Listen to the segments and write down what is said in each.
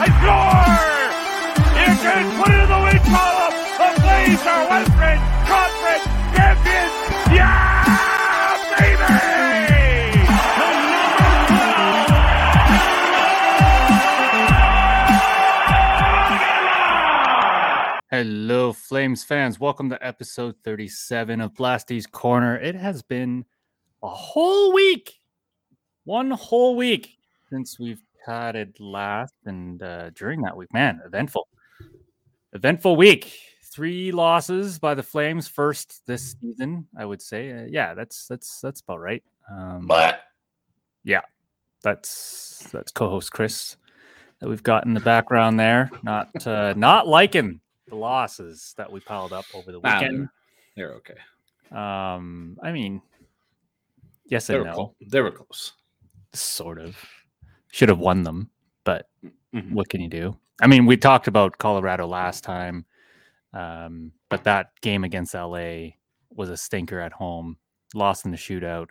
They score! You can put it in the wing column. The Flames are Western Conference champions. Yeah, baby! Hello, Flames fans. Welcome to episode 37 of Blasty's Corner. It has been a whole week, one whole week since we've chatted last. And uh, during that week, man, eventful, eventful week. Three losses by the Flames, first this season, I would say. Uh, yeah, that's that's that's about right. Um, But yeah, that's that's co-host Chris that we've got in the background there. Not uh, not liking the losses that we piled up over the Nah, weekend. they're okay. Um, I mean, yes They were, no, close. they were close. sort of. Should have won them, but Mhm. what can you do? I mean, we talked about Colorado last time, um, but that game against LA was a stinker at home. Lost in the shootout.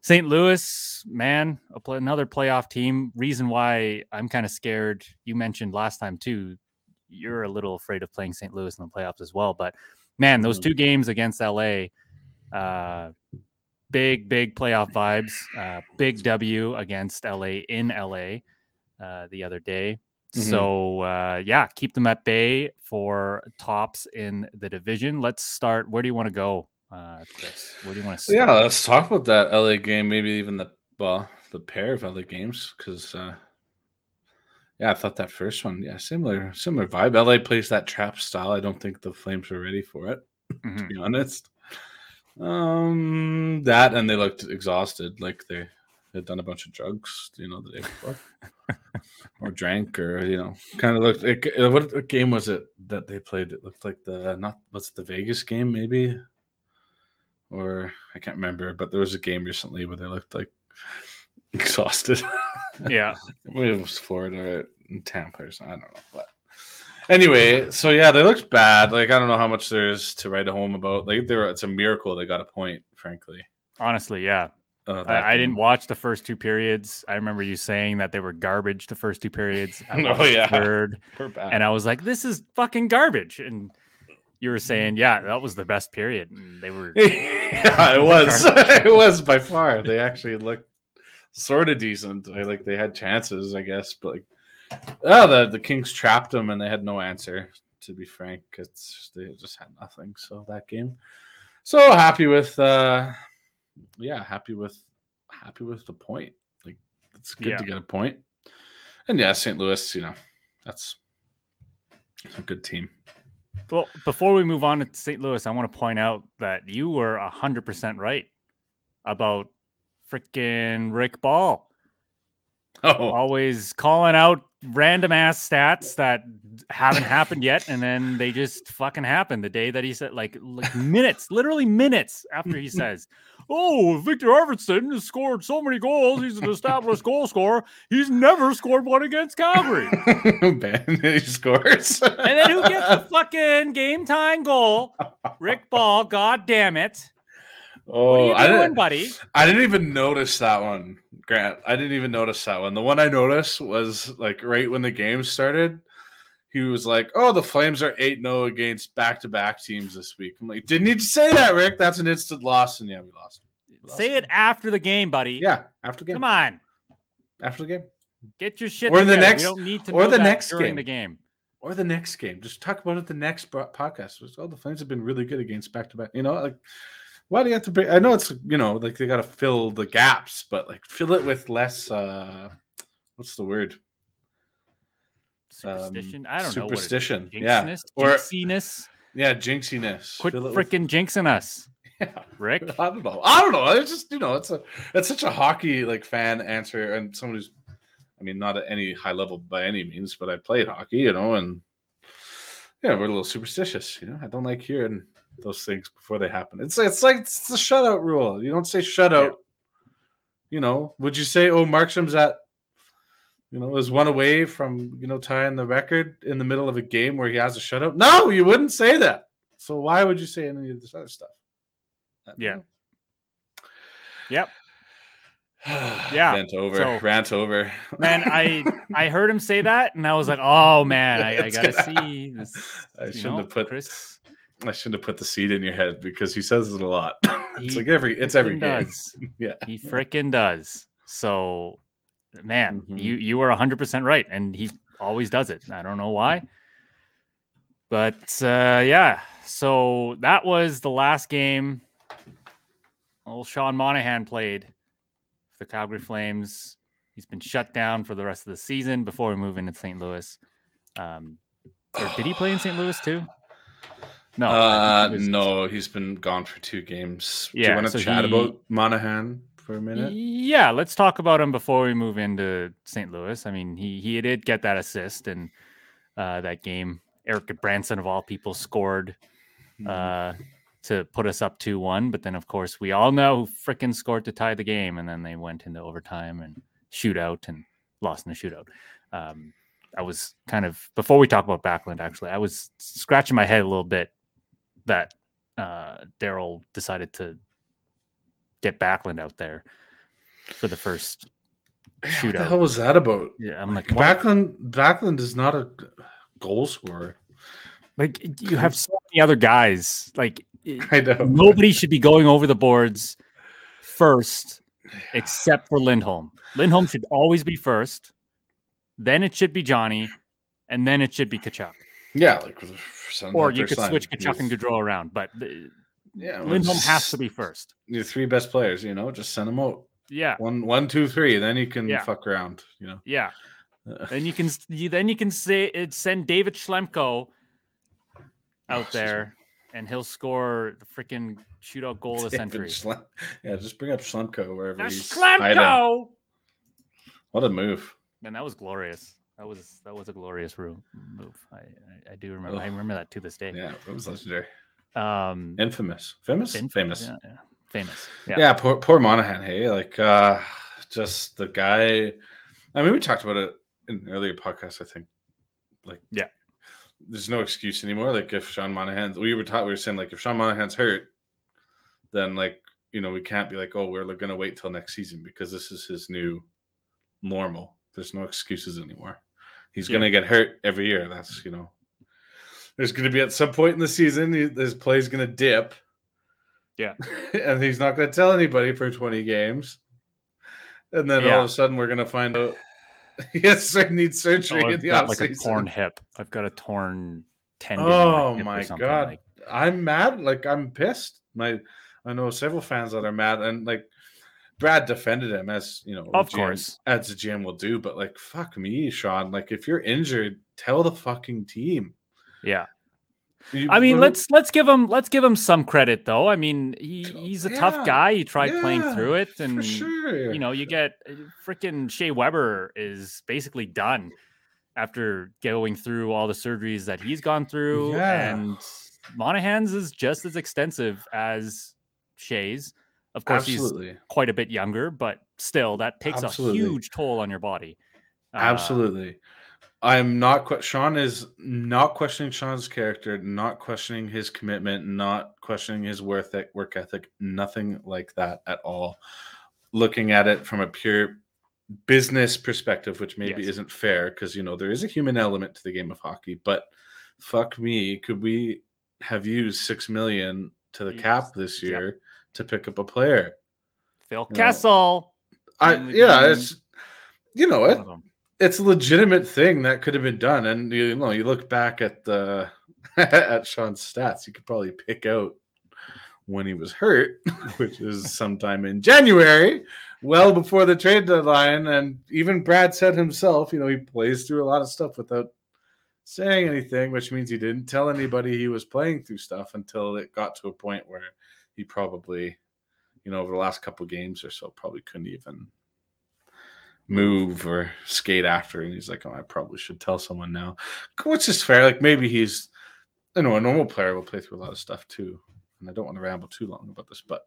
St. Louis, man, a play, another playoff team. Reason why I'm kind of scared. You mentioned last time too. You're a little afraid of playing St. Louis in the playoffs as well. But man, those Mhm. two games against LA, uh, big, big playoff vibes. Uh, big W against LA in LA uh, the other day. Mhm. So uh, yeah, keep them at bay for tops in the division. Let's start. Where do you want to go, uh, Chris? Where do you want to Start? Yeah, let's talk about that LA game. Maybe even the well, the pair of LA games because uh, yeah, I thought that first one, yeah, similar similar vibe. LA plays that trap style. I don't think the Flames were ready for it. To Mhm. be honest, um, that and they looked exhausted, like they had done a bunch of drugs, you know, the day before. or drank, or you know, kind of looked. Like, uh, what, what game was it that they played? It looked like the not what's the Vegas game, maybe, or I can't remember. But there was a game recently where they looked like exhausted. Yeah, Maybe it was Florida or in Tampa or something. I don't know. But anyway, so yeah, they looked bad. Like I don't know how much there is to write home about. Like there, it's a miracle they got a point. Frankly, honestly, yeah. uh, I, I didn't watch the first two periods. I remember you saying that they were garbage the first two periods. I Oh, yeah. third, bad. and I was like, "This is fucking garbage." And you were saying, "Yeah, that was the best period." And they were yeah, it was. it was by far. They actually looked sort of decent. I like they had chances, I guess, but like, oh, the the Kings trapped them and they had no answer. To be frank, it's they just had nothing. So that game, so happy with, uh yeah, happy with, happy with the point. Like it's good Yeah. to get a point. And yeah, St. Louis, you know, that's a good team. Well, before we move on to St. Louis, I want to point out that you were hundred percent right about freaking Rick Ball. Oh, Always calling out random ass stats that haven't happened yet, and then they just fucking happen the day that he said, like, like minutes, literally minutes after he says, "Oh, Viktor Arvidsson has scored so many goals. He's an established goal scorer. He's never scored one against Calgary." Ben, he scores. And then who gets the fucking game time goal? Rick Ball, god damn it. Oh, you I didn't, buddy? I didn't even notice that one, Grant. I didn't even notice that one. The one I noticed was like right when the game started. He was like, "Oh, the Flames are eight 0 against back-to-back teams this week." I'm like, "Didn't need to say that, Rick. That's an instant loss." And yeah, we lost. We lost Say it after the game, buddy. Yeah, after the game. Come on. After the game, Get your shit Or the next- We don't need to or the next during game. the game. or the next game. Just talk about it the next podcast. Just, Oh, the Flames have been really good against back-to-back. You know, like why do you have to bring? I know it's you know like they got to fill the gaps, but like fill it with less. uh What's the word? Um, Superstition. I don't know. superstition, it is. yeah. Jinxiness? Or- Jinxiness? Yeah, jinxiness. Quit it with- freaking jinxing us, Yeah. Rick. I don't know. I don't know. It's just you know, it's a it's such a hockey like fan answer, and someone who's, I mean, not at any high level by any means, but I played hockey, you know, and yeah, we're a little superstitious. You know, I don't like hearing those things before they happen. It's it's like it's the shutout rule. You don't say shutout. You know, would you say, oh, Markstrom's at, you know, is one away from you know tying the record in the middle of a game where he has a shutout? No, you wouldn't say that. So why would you say any of this other stuff? Yeah. know. Yep. Yeah, Rant over. so- Rant over. Man, I I heard him say that, and I was like, oh man, I, I gotta gonna- see this. I shouldn't know, have put Chris. I shouldn't have put the seed in your head because he says it a lot. it's He like every it's every game. does. Yeah. He freaking does. So, man, Mhm. you you were hundred percent right, and he always does it. I don't know why, but uh, yeah. So that was the last game. Old Sean Monahan played for the Calgary Flames. He's been shut down for the rest of the season before we move into St. Louis. Um, or did he play in St. Louis too? No, Uh, no, he's been gone for two games. Yeah, Do you want to so chat he- about Monahan for a minute? Yeah, let's talk about him before we move into St. Louis. I mean, he he did get that assist in uh, that game. Erik Gudbranson of all people scored Hmm. uh, to put us up two one, but then of course we all know who frickin' scored to tie the game, and then they went into overtime and shootout and lost in the shootout. Um, I was kind of before we talk about Backlund. Actually, I was scratching my head a little bit that uh, Darryl decided to get Backlund out there for the first shootout. What the hell was that about? Yeah, I'm like, what? Backlund Backlund is not a goal scorer. like you have so many other guys. Like I know. nobody should be going over the boards first, except for Lindholm. Lindholm should always be first. Then it should be Johnny, and then it should be Tkachuk. Yeah, like Or you could sign. switch Tkachuk and. Gaudreau around, but the, Yeah, Lindholm has to be first. Your three best players, you know, just send them out. Yeah, One, one, two, three. Then you can Yeah. fuck around. You know. yeah. Uh, then you can you, then you can say it send David Schlemko out me. there, and he'll score the freaking shootout goal of the century. Schlem- yeah, just bring up Schlemko wherever That's he's hiding. Schlemko. What a move! Man, that was glorious. That was that was a glorious ro- move. I I, I do remember. I remember that to this day. Yeah, it was legendary, Um, infamous, famous, in- famous. yeah, Yeah, yeah, famous. Yeah. poor, poor Monahan. Hey, like, uh just the guy. I mean, we talked about it in earlier podcast. I think, like, Yeah. there's no excuse anymore. Like, if Sean Monahan, we were taught, we were saying, like, if Sean Monahan's hurt, then like, you know, we can't be like, oh, we're going to wait till next season because this is his new normal. There's no excuses anymore. He's Yeah. going to get hurt every year. That's you know, there's going to be at some point in the season his play's going to dip. Yeah. and he's not going to tell anybody for 20 games. And then all of a sudden, we're going to find out yes, has needs surgery Oh, in I've the got like a torn hip. I've got a torn tendon. Oh or my god, like- I'm mad. Like I'm pissed. My I know several fans that are mad, and like Brad defended him as you know, Of GM course. as a GM will do. But like, fuck me, Sean. Like, if you're injured, tell the fucking team. yeah. You- I mean, let's let's give him let's give him some credit though. I mean, he, he's a Yeah. tough guy. He tried playing through it, and sure. you know, you get uh, freaking Shea Weber is basically done after going through all the surgeries that he's gone through, Yeah. and Monahan's is just as extensive as Shea's. Of course, he's quite a bit younger, but still, that takes Absolutely. a huge toll on your body. Uh, absolutely. I'm not. que- Sean is not questioning Sean's character, not questioning his commitment, not questioning his worth e- work ethic, nothing like that at all. Looking at it from a pure business perspective, which maybe Yes. isn't fair because you know there is a human element to the game of hockey. But fuck me, could we have used six million to the Yes. cap this Yep. Year to pick up a player? Phil No. Kessel. I yeah, being it's you know it it's a legitimate thing that could have been done. And you know, you look back at the at Sean's stats, you could probably pick out when he was hurt, which is sometime in January, well before the trade deadline. And even Brad said himself, you know, he plays through a lot of stuff without saying anything, which means he didn't tell anybody he was playing through stuff until it got to a point where he probably, you know, over the last couple games or so, probably couldn't even move or skate after. And he's like, oh, I probably should tell someone now, which is fair. Like maybe he's, you know, a normal player will play through a lot of stuff too. And I don't want to ramble too long about this, but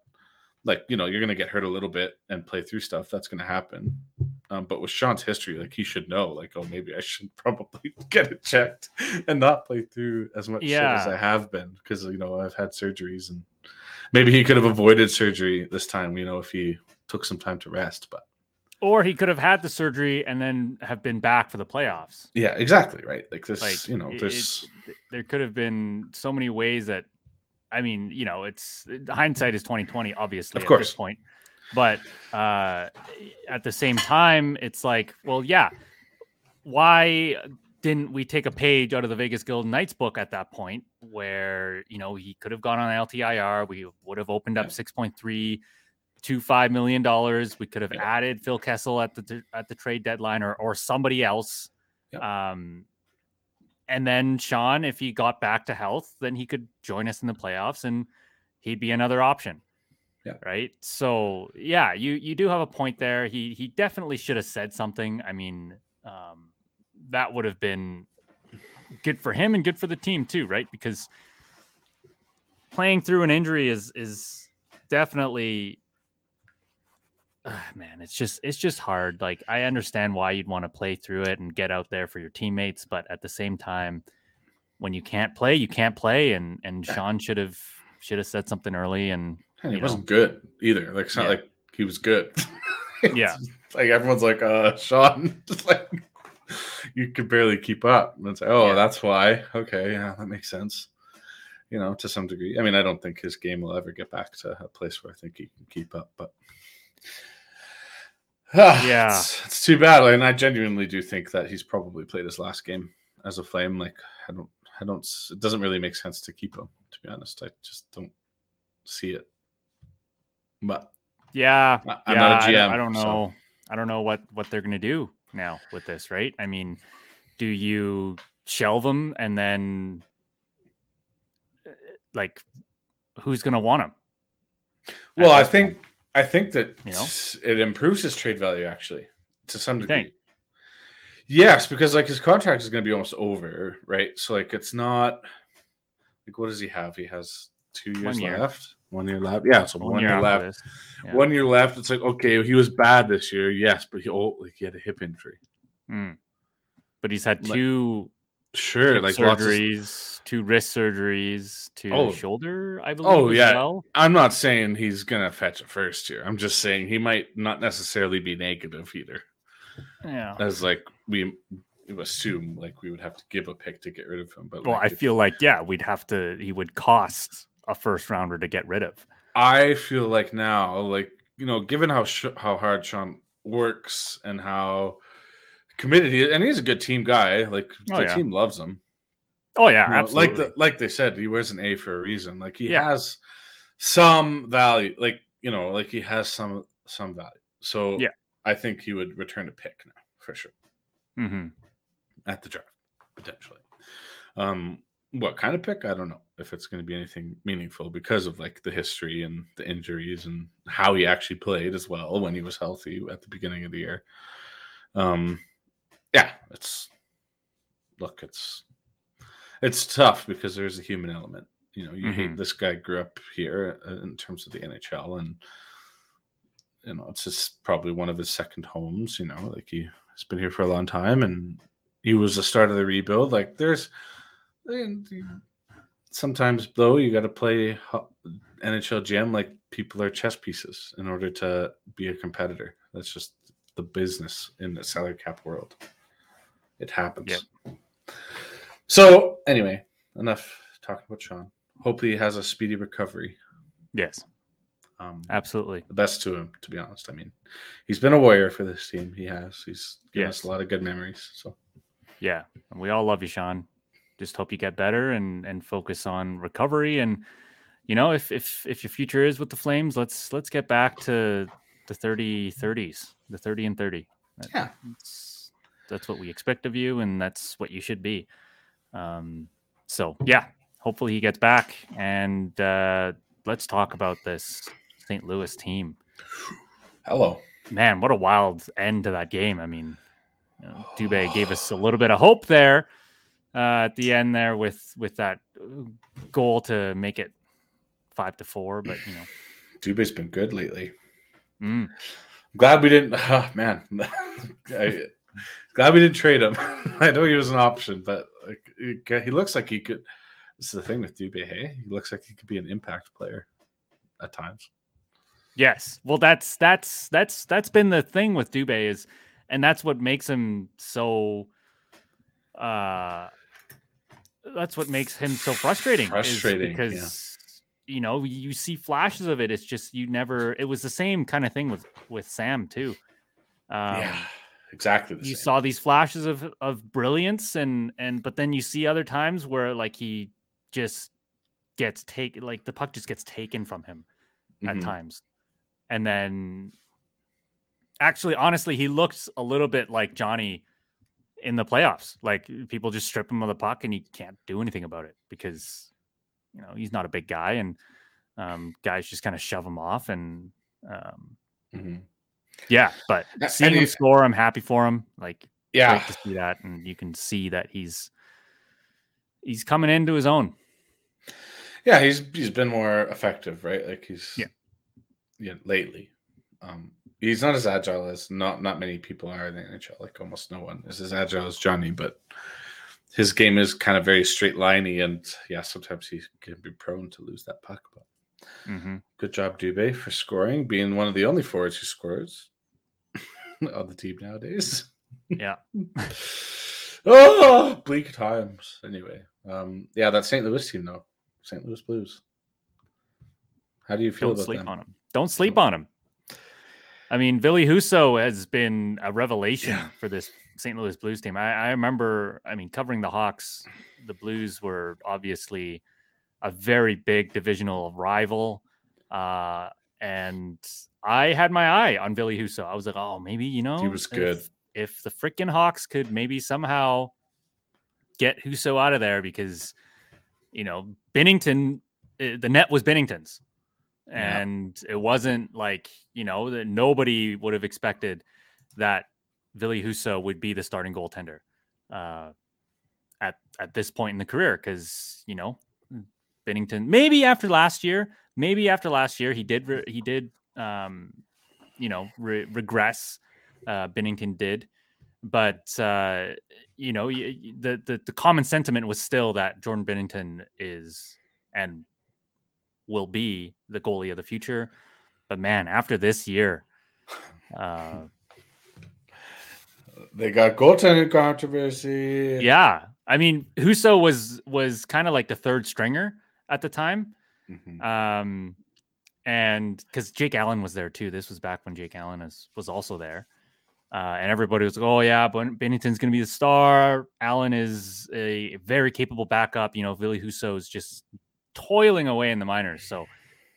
like, you know, you're going to get hurt a little bit and play through stuff. That's going to happen. Um, but with Sean's history, like he should know, like, oh, maybe I should probably get it checked and not play through as much shit as I have been because, you know, I've had surgeries and maybe he could have avoided surgery this time, you know, if he took some time to rest. But Or he could have had the surgery and then have been back for the playoffs. Yeah, exactly. Right. Like this, Like you know, it- there could have been so many ways that I mean, you know, it's hindsight is 2020, obviously, Of at course. this point. But uh at the same time, it's like, well, yeah, why didn't we take a page out of the Vegas Golden Knights book at that point where you know he could have gone on LTIR, we would have opened up Yeah. six point three two five million dollars. We could have added Phil Kessel at the at the trade deadline or or somebody else. Um, and then Sean, if he got back to health, then he could join us in the playoffs, and he'd be another option. Yeah. Right. So yeah, you you do have a point there. He he definitely should have said something. I mean, um, that would have been good for him and good for the team too, right? Because playing through an injury is is definitely man it's just it's just hard like i understand why you'd want to play through it and get out there for your teammates but at the same time when you can't play you can't play and and sean should have should have said something early and and he wasn't know. good either. Like it's not Yeah. like he was good. Yeah. like everyone's like, uh, Sean, just like you could barely keep up. And it's like, oh, Yeah. that's why. Okay, yeah, that makes sense. You know, to some degree. I mean, I don't think his game will ever get back to a place where I think he can keep up, but Yeah. it's, it's too bad. And I genuinely do think that he's probably played his last game as a flame. Like, I don't, I don't, it doesn't really make sense to keep him, to be honest. I just don't see it. But yeah I- I'm yeah, not a I don't- I don't so- know i don't know what what they're gonna do now with this right i mean do you shelve them and then uh, like who's gonna want them Well, I think I think that You know? it improves his trade value actually to some degree. think? Yes, because like his contract is going to be almost over, right? So like it's not like what does he have? He has two years year. left, one year left. Yeah, so one, year, after left. Yeah. One year left. It's like okay, he was bad this year, yes, but he oh, like he had a hip injury. Mm. But he's had Like, two Sure, hip like lots of surgeries, two wrist surgeries, two Oh. shoulder, I believe. Oh yeah, well. I'm not saying he's gonna fetch a first year. I'm just saying he might not necessarily be negative either. yeah. as like we assume like we would have to give a pick to get rid of him. But Well, like, I if- feel like yeah, we'd have to. He would cost a first rounder to get rid of. I feel like now, like you know, given how sh- how hard Sean works and how committed he is, and he's a good team guy. Like Oh, the yeah. team loves him. Oh yeah, You know, absolutely. like the like they said, he wears an A for a reason. Like he Yeah. has some value. Like you know, like he has some some value. So Yeah. I think he would return a pick now for sure. Mm-hmm. at the draft potentially. Um, what kind of pick? I don't know if it's going to be anything meaningful because of like the history and the injuries and how he actually played as well when he was healthy at the beginning of the year. Um, yeah, it's look, it's it's tough because there's a human element. You know, you hate Mhm. this guy grew up here uh, in terms of the NHL and you know, it's just probably one of his second homes, you know, like he has been here for a long time and he was the start of the rebuild. Like there's sometimes though you got to play NHL GM like people are chess pieces in order to be a competitor. That's just the business in the salary cap world. It happens. So anyway, enough talking about Sean. Hopefully he has a speedy recovery. Yes. Um, Absolutely. the best to him, to be honest. I mean, he's been a warrior for this team. He has. He's given Yes. us a lot of good memories. So Yeah. And we all love you, Sean. Just hope you get better and and focus on recovery and you know, if if if your future is with the Flames, let's let's get back to the 30 30s, the 30 and 30. Yeah. That's, that's what we expect of you and that's what you should be. Um so, yeah, hopefully he gets back and uh let's talk about this St. Louis team. hello. Man, what a wild end to that game. I mean, you know, Dubé gave us a little bit of hope there uh, at the end there with with that uh, goal to make it five to four. But you know, Dubé's been good lately. mm, Glad we didn't. Oh, man, I, glad we didn't trade him. I know he was an option, but like, he- he looks like he could. This is the thing with Dubé. Hey, he looks like he could be an impact player at times. yes. Well, that's that's that's that's been the thing with Dubé is, and that's what makes him so. Uh, that's what makes him so frustrating. Frustrating, yeah. because you know you see flashes of it. It's just you never. It was the same kind of thing with with Sam too. Um, yeah, exactly. You same. saw these flashes of of brilliance and and but then you see other times where like he just gets taken like the puck just gets taken from him at Mhm. times and then actually honestly he looks a little bit like johnny in the playoffs like people just strip him of the puck and he can't do anything about it because you know he's not a big guy and um, guys just kind of shove him off and um, Mhm. yeah but seeing him score i'm happy for him like Yeah, to see that, and you can see that he's he's coming into his own. yeah. He's he's been more effective, right? Like he's Yeah. yeah. Lately, um, he's not as agile as not not many people are in the NHL. Like almost no one is as agile as Johnny, but his game is kind of very straight liney, and yeah, sometimes he can be prone to lose that puck. But hmm good job, Dubé, for scoring, being one of the only forwards who scores on the team nowadays. Yeah, oh, bleak times. Anyway, um, yeah, that St. Louis team though, St. Louis Blues. How do you feel don't about sleep them? on him. Don't sleep on him. I mean, Ville Husso has been a revelation Yeah. for this St. Louis Blues team. I, I remember, I mean, covering the Hawks, the Blues were obviously a very big divisional rival. Uh, and I had my eye on Ville Husso. I was like, oh, maybe, you know, he was good. If, if the freaking Hawks could maybe somehow get Husso out of there because, you know, Binnington, eh, the net was Binnington's Yeah. and it wasn't like you know that nobody would have expected that Ville Husso would be the starting goaltender uh, at at this point in the career because you know Binnington maybe after last year maybe after last year he did re- he did um, you know re- regress uh, Binnington did but uh, you know the, the the common sentiment was still that Jordan Binnington is and will be the goalie of the future. But man, after this year, uh, They got goaltending controversy. yeah, I mean, Husso was was kind of like the third stringer at the time, Mhm. um, and because Jake Allen was there too. This was back when Jake Allen is, was also there, uh, and everybody was like, "Oh yeah, Binnington's going to be the star. Allen is a very capable backup. You know, Ville Husso is just toiling away in the minors, so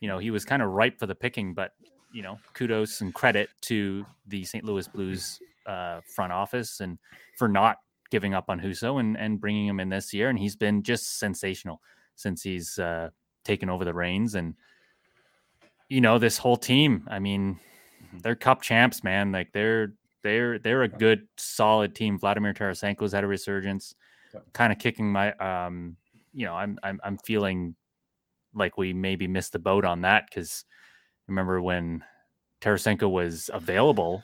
you know he was kind of ripe for the picking. But you know, kudos and credit to the St. Louis Blues uh, front office and for not giving up on Husso and, and bringing him in this year. And he's been just sensational since he's uh, taken over the reins. And, you know, this whole team, I mean, they're cup champs, man. Like they're, they're, they're a good, solid team. Vladimir Tarasenko's had a resurgence, kind of kicking my, um, you know, I'm, I'm, I'm feeling like we maybe missed the boat on that because remember when Tarasenko was available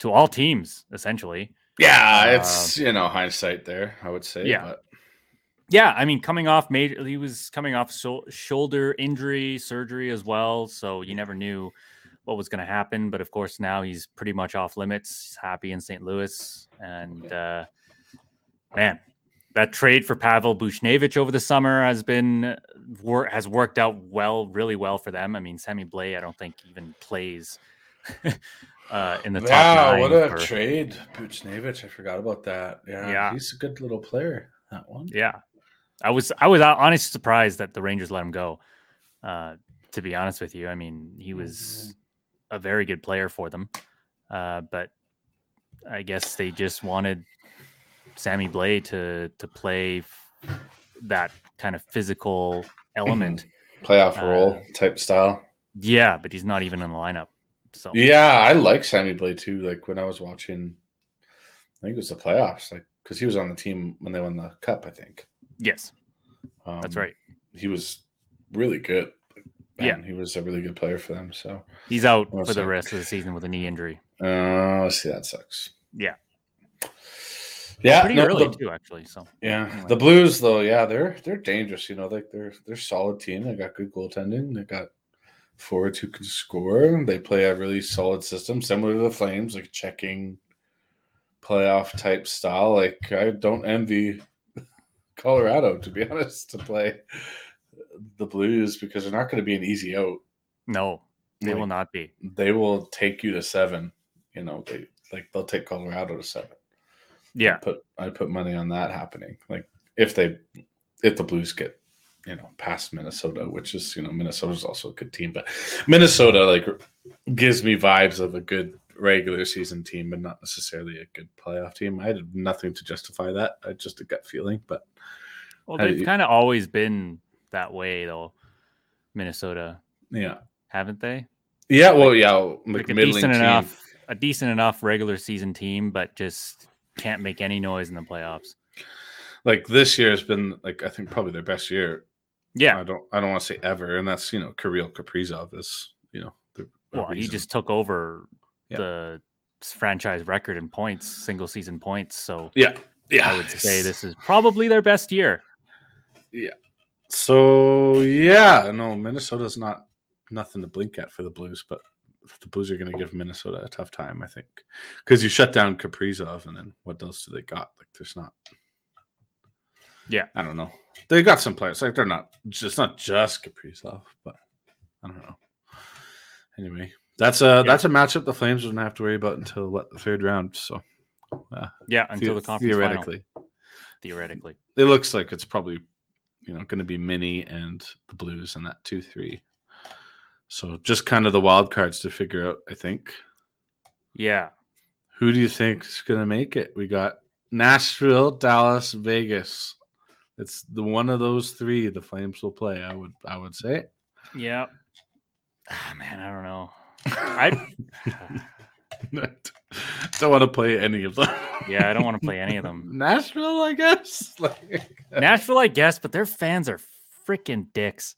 to all teams essentially Yeah, it's you know hindsight there. I would say. Yeah. but Yeah, I mean, coming off major, he was coming off so, shoulder injury surgery as well, so you never knew what was going to happen. But of course, now he's pretty much off limits. He's happy in St. Louis, and uh, man, that trade for Pavel Buchnevich over the summer has been wor- has worked out well, really well for them. I mean, Sammy Blais, I don't think even plays uh, in the top nine. what a trade, Buchnevich. I forgot about that. Yeah, Yeah. he's a good little player. That one. Yeah, I was I was honestly surprised that the Rangers let him go. Uh, to be honest with you, I mean he was a very good player for them, uh, but I guess they just wanted Sammy Blais to to play that kind of physical element. Playoff Uh, role type style. yeah, but he's not even in the lineup. So Yeah, I like Sammy Blais too. Like when I was watching, I think it was the playoffs, like because he was on the team when they won the cup. I think yes, um, that's right. He was really good. Yeah. He was a really good player for them. So, He's out for the rest of the season with a knee injury. Oh, uh, see, that sucks. Yeah, Yeah, pretty no, early the- too, actually. So Yeah, Anyway. the Blues though, yeah, they're they're dangerous. You know, like they're they're solid team. They got good goaltending. They got forwards who can score. They play a really solid system, similar to the Flames, like checking playoff type style. Like I don't envy Colorado to be honest to play the Blues because they're not going to be an easy out. no, they will not be. They will take you to seven. You know, they like they'll take Colorado to seven. Yeah, I put I put money on that happening. Like if they if the Blues get you know past Minnesota, which is you know Minnesota's also a good team, but Minnesota like gives me vibes of a good regular season team, but not necessarily a good playoff team. I had nothing to justify that. I just a gut feeling, but Well, they've kind of always been that way, though. Minnesota, yeah, haven't they? yeah. Well, yeah, like, Like a decent team. enough, a decent enough regular season team, but just can't make any noise in the playoffs. Like this year has been like I think probably their best year. Yeah, I don't I don't want to say ever, and that's you know Kirill Kaprizov is you know the well, he just took over Yeah. the franchise record in points, single season points. So yeah yeah I would say this is probably their best year. Yeah. So yeah, no, Minnesota's not nothing to blink at for the Blues, but the Blues are going to give Minnesota a tough time, I think, because you shut down Kaprizov, and then what else do they got? Like, there's not. Yeah. I don't know. They got some players. Like, they're not. It's not just Kaprizov, but I don't know. Anyway, that's a that's a matchup the Flames don't have to worry about until what the third round. So uh, Yeah, until the- conference final, theoretically, theoretically. it looks like it's probably you know going to be mini and the blues and that two three so just kind of the wild cards to figure out i think Yeah. who do you think is going to make it we got nashville dallas vegas it's the one of those three the flames will play i would i would say Yeah. Ah, man, I don't know. I don't want to play any of them yeah, I don't want to play any of them. nashville i guess like, Nashville, I guess, but their fans are freaking dicks.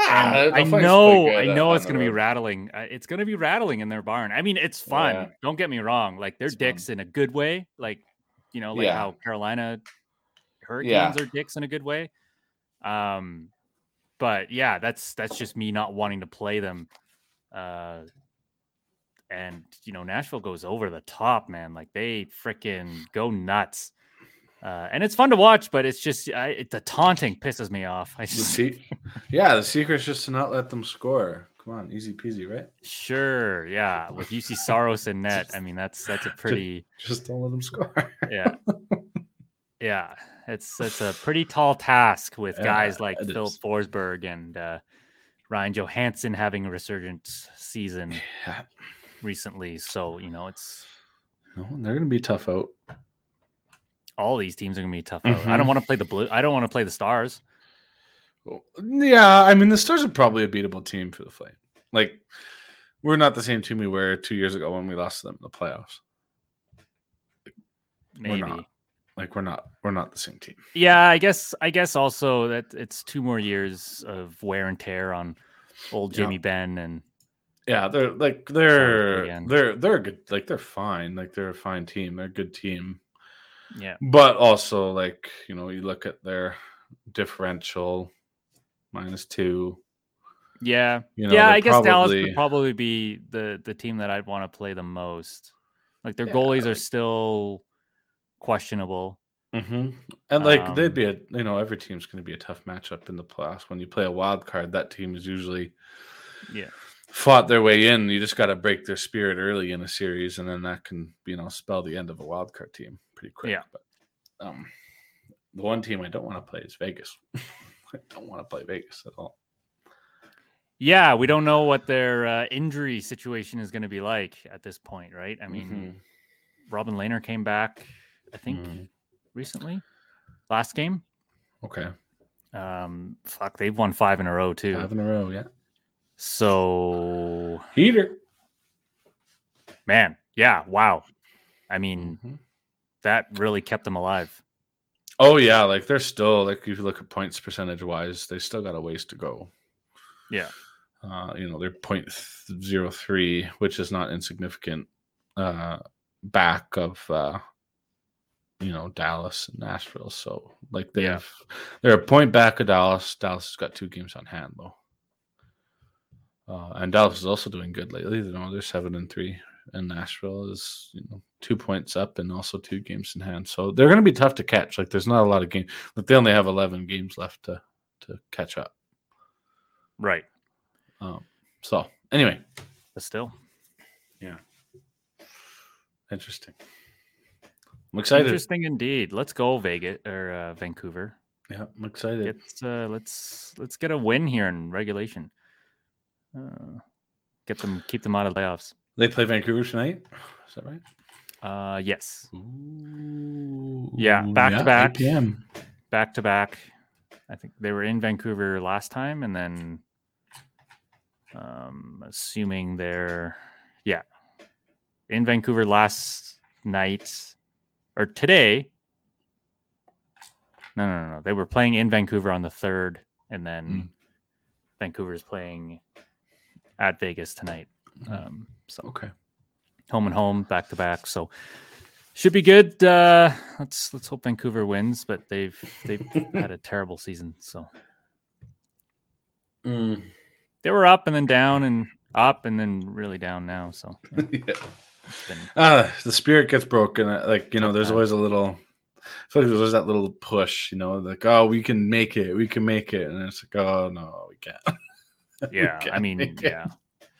Ah, I know, good, I uh, know it's going to be rattling. Uh, It's going to be rattling in their barn. I mean, it's fun. Yeah. Don't get me wrong. Like they're It's fun. dicks in a good way. Like you know, like Yeah. how Carolina Hurricanes Yeah. are dicks in a good way. Um, but yeah, that's that's just me not wanting to play them. Uh, and you know, Nashville goes over the top, man. Like they freaking go nuts. Uh, and it's fun to watch, but it's just I, it, the taunting pisses me off. I The just, se- yeah, the secret's just to not let them score. Come on, easy peasy, right? Sure, yeah. With Juuse Saros in net, I mean that's that's a pretty Just don't let them score. yeah. Yeah. It's it's a pretty tall task with Yeah, guys like Phil is. Forsberg and uh, Ryan Johansen having a resurgent season yeah. recently. So, you know, it's No, they're gonna be tough out. All these teams are gonna be tough. out. I don't mm-hmm. want to play the blue I don't want to play the stars. Yeah, I mean the Stars are probably a beatable team for the Flame. Like we're not the same team we were two years ago when we lost them in the playoffs. Maybe. not. Like we're not we're not the same team. Yeah, I guess I guess also that it's two more years of wear and tear on old Yeah. Jamie Benn and Yeah, they're like they're they're they're good. Like they're fine. Like they're a fine team. They're a good team. Yeah. But also, like you know, you look at their differential minus two. Yeah. You know, yeah, I guess Dallas probably- would probably be the the team that I'd want to play the most. Like their Yeah, goalies are still questionable. Mm-hmm. And like Um, they'd be a you know every team's going to be a tough matchup in the playoffs. When you play a wild card, that team is usually Yeah. fought their way in. You just got to break their spirit early in a series, and then that can you know spell the end of a wild card team pretty quick. Yeah. But um, the one team I don't want to play is Vegas. I don't want to play Vegas at all. Yeah, we don't know what their uh, injury situation is going to be like at this point, right? I mean, Mhm. Robin Lehner came back, I think, Mhm. recently, last game. Okay, Um, fuck, they've won five in a row too. five in a row. Yeah, So, heater. man, yeah, wow. I mean, Mhm. That really kept them alive. Oh yeah, like they're still like if you look at points percentage wise, they still got a ways to go. Yeah. Uh, you know, they're point zero three, which is not insignificant. Uh, back of uh, you know Dallas and Nashville, so like they Yeah. have they're a point back of Dallas. Dallas has got two games on hand though, uh, and Dallas is also doing good lately. You know, they're seven and three, and Nashville is you know two points up and also two games in hand. So they're going to be tough to catch. Like there's not a lot of games. Like they only have eleven games left to to catch up. Right. Um, so anyway, But still, yeah, interesting. I'm excited. interesting indeed. Let's go Vegas or uh, Vancouver. Yeah, I'm excited. Get uh, let's let's get a win here in regulation. Uh, get them, keep them out of layoffs. They play Vancouver tonight. Is that right? Uh, yes, Ooh, Yeah, back to back. 8 p.m. back to back. I think they were in Vancouver last time, and then, um, assuming they're yeah, in Vancouver last night or today. No, no, no, no. They were playing in Vancouver on the third, and then Mm. Vancouver's playing at Vegas tonight. Mm. Um, so Okay. home and home back to back. So should be good. Uh, let's let's hope Vancouver wins, but they've they've had a terrible season. So Mm. they were up and then down and up and then really down now. So yeah, yeah. been Ah, the spirit gets broken. uh, Like you know, there's always a little. I feel like there's always that little push. You know, like oh, we can make it, we can make it, and it's like oh no, we can't. Yeah. I can't mean, yeah.